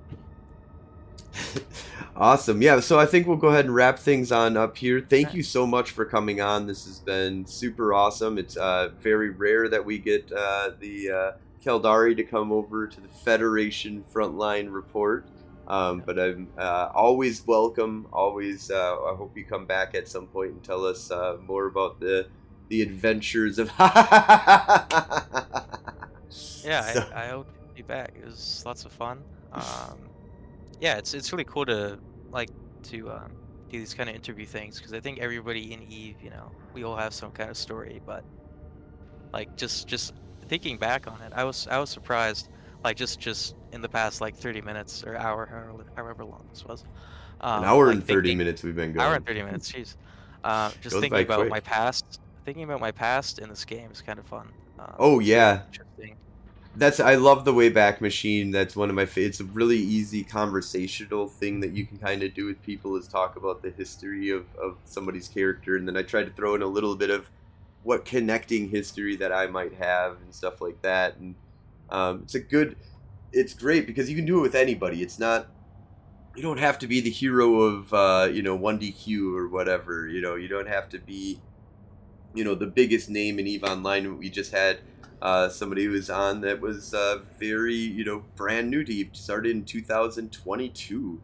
Awesome. Yeah, so I think we'll go ahead and wrap things on up here. Thank you so much for coming on. This has been super awesome. It's uh, very rare that we get uh, the uh, Caldari to come over to the Federation Frontline Report. Um, but I'm uh, always welcome. Always, uh, I hope you come back at some point and tell us uh, more about the the adventures of. Yeah, So- I, I hope to be back. It was lots of fun. Um, yeah, it's it's really cool to like to um, do these kind of interview things because I think everybody in Eve, you know, we all have some kind of story, but like just just thinking back on it, I was I was surprised. Like just just in the past like 30 minutes or hour, however, however long this was. Um, An hour like and thirty thinking- minutes we've been going. Hour and 30 minutes, jeez. Uh, just Goes thinking about quick. my past, thinking about my past in this game is kind of fun. Um, Oh, yeah. interesting. That's I love the Wayback Machine. That's one of my. It's a really easy conversational thing that you can kind of do with people is talk about the history of of somebody's character, and then I try to throw in a little bit of what connecting history that I might have and stuff like that. And um, it's a good. It's great because you can do it with anybody. It's not. You don't have to be the hero of uh, you know 1DQ or whatever. You know you don't have to be. You know the biggest name in Eve Online. We just had uh, somebody who was on that was uh, very you know brand new to Eve, started in 2022,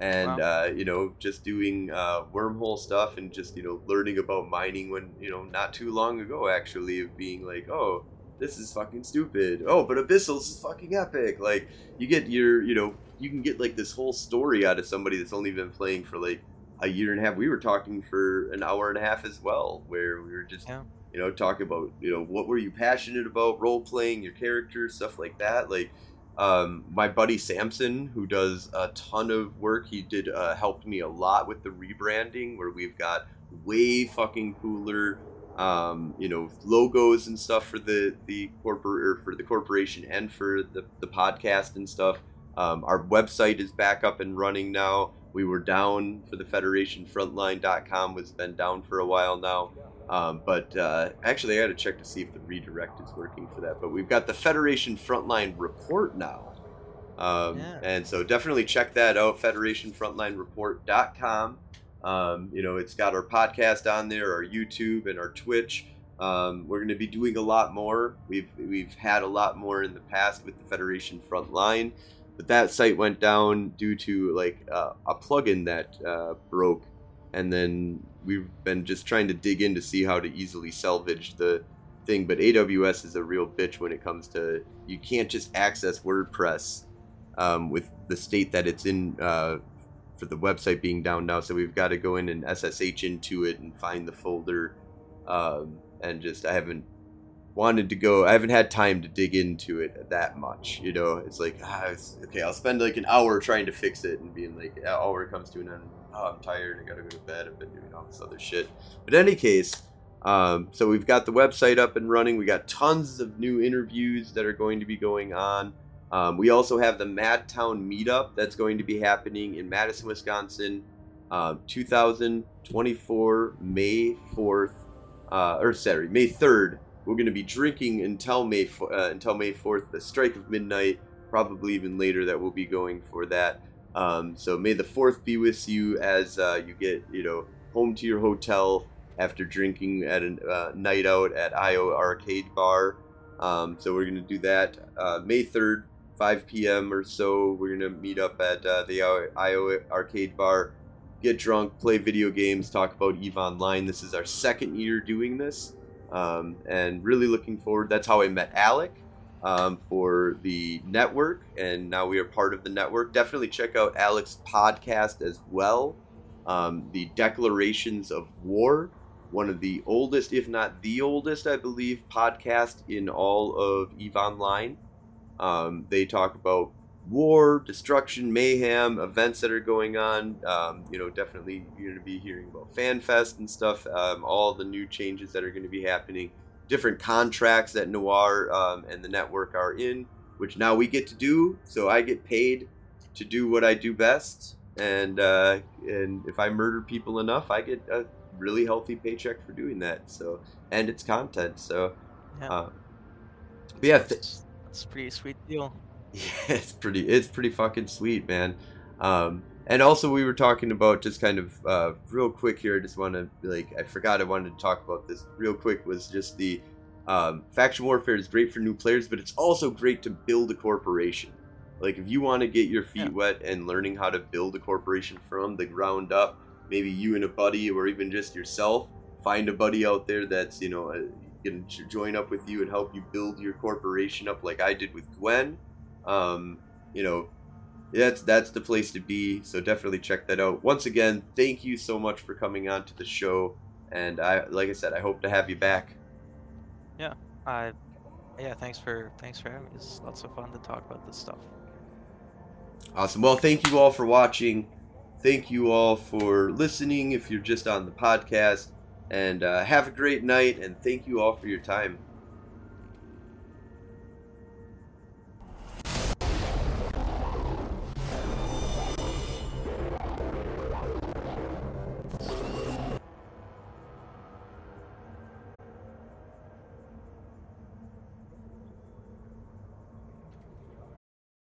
and Wow. uh, you know just doing uh, wormhole stuff and just you know learning about mining when you know not too long ago actually of being like oh this is fucking stupid oh but abyssals is fucking epic like you get your you know you can get like this whole story out of somebody that's only been playing for like a year and a half we were talking for an hour and a half as well where we were just Yeah. You know talk about you know what were you passionate about role playing your character stuff like that like um, my buddy samson who does a ton of work he did uh, helped me a lot with the rebranding where we've got way fucking cooler um, you know, logos and stuff for the the corporate or for the corporation and for the, the podcast and stuff. Um, our website is back up and running now. We were down for the Federation Frontline.com was been down for a while now. Um, but uh, actually, I got to check to see if the redirect is working for that. But we've got the Federation Frontline report now. Um, yeah. And so definitely check that out, federationfrontlinereport.com. Um, you know, it's got our podcast on there, our YouTube, and our Twitch. Um, we're going to be doing a lot more. We've we've had a lot more in the past with the Federation Frontline, but that site went down due to like uh, a plugin that uh, broke, and then we've been just trying to dig in to see how to easily salvage the thing. But AWS is a real bitch when it comes to you can't just access WordPress um, with the state that it's in uh, for the website being down now. So we've got to go in and SSH into it and find the folder. Um, and just I haven't wanted to go. I haven't had time to dig into it that much. You know, it's like ah, it's, okay, I'll spend like an hour trying to fix it and being like, yeah, hour comes to an end. Oh, I'm tired. I gotta go to bed. I've been doing all this other shit. But in any case, um, so we've got the website up and running. We got tons of new interviews that are going to be going on. Um, we also have the Madtown meetup that's going to be happening in Madison, Wisconsin, uh, 2024, May 4th, uh, or sorry, May 3rd. We're going to be drinking until May uh, until May 4th, the strike of midnight, probably even later. That we'll be going for that. Um, so May the 4th be with you as uh, you get you know home to your hotel after drinking at a uh, night out at IO Arcade Bar. Um, so we're to do that uh, May 3rd 5 p.m. or so. We're gonna meet up at uh, the IO Arcade Bar, get drunk, play video games, talk about Eve Online. This is our second year doing this, um, and really looking forward. That's how I met Alec um, for the network, and now we are part of the network. Definitely check out Alec's podcast as well. Um, the Declarations of War, one of the oldest, if not the oldest, I believe, podcast in all of Eve Online. Um, they talk about war, destruction, mayhem, events that are going on. Um, you know, definitely you're going to be hearing about FanFest and stuff, um, all the new changes that are going to be happening, different contracts that Noir um, and the network are in, which now we get to do. So I get paid to do what I do best. And, uh, and if I murder people enough, I get a really healthy paycheck for doing that. So, and it's content. So, yeah. Uh, yeah, th- it's a pretty sweet deal. Yeah, it's pretty. It's pretty fucking sweet, man. Um, and also, we were talking about just kind of uh, real quick here. I just want to like, I forgot I wanted to talk about this real quick. Was just the um, faction warfare is great for new players, but it's also great to build a corporation. Like, if you want to get your feet yeah. wet and learning how to build a corporation from the ground up, maybe you and a buddy, or even just yourself, find a buddy out there that's you know can join up with you and help you build your corporation up like I did with Gwen. Um, you know, that's that's the place to be. So definitely check that out. Once again, thank you so much for coming on to the show, and I like I said, I hope to have you back. Yeah, I yeah, thanks for thanks for having me. It's lots of fun to talk about this stuff. Awesome. Well, thank you all for watching. Thank you all for listening. If you're just on the podcast, and uh, have a great night, and thank you all for your time.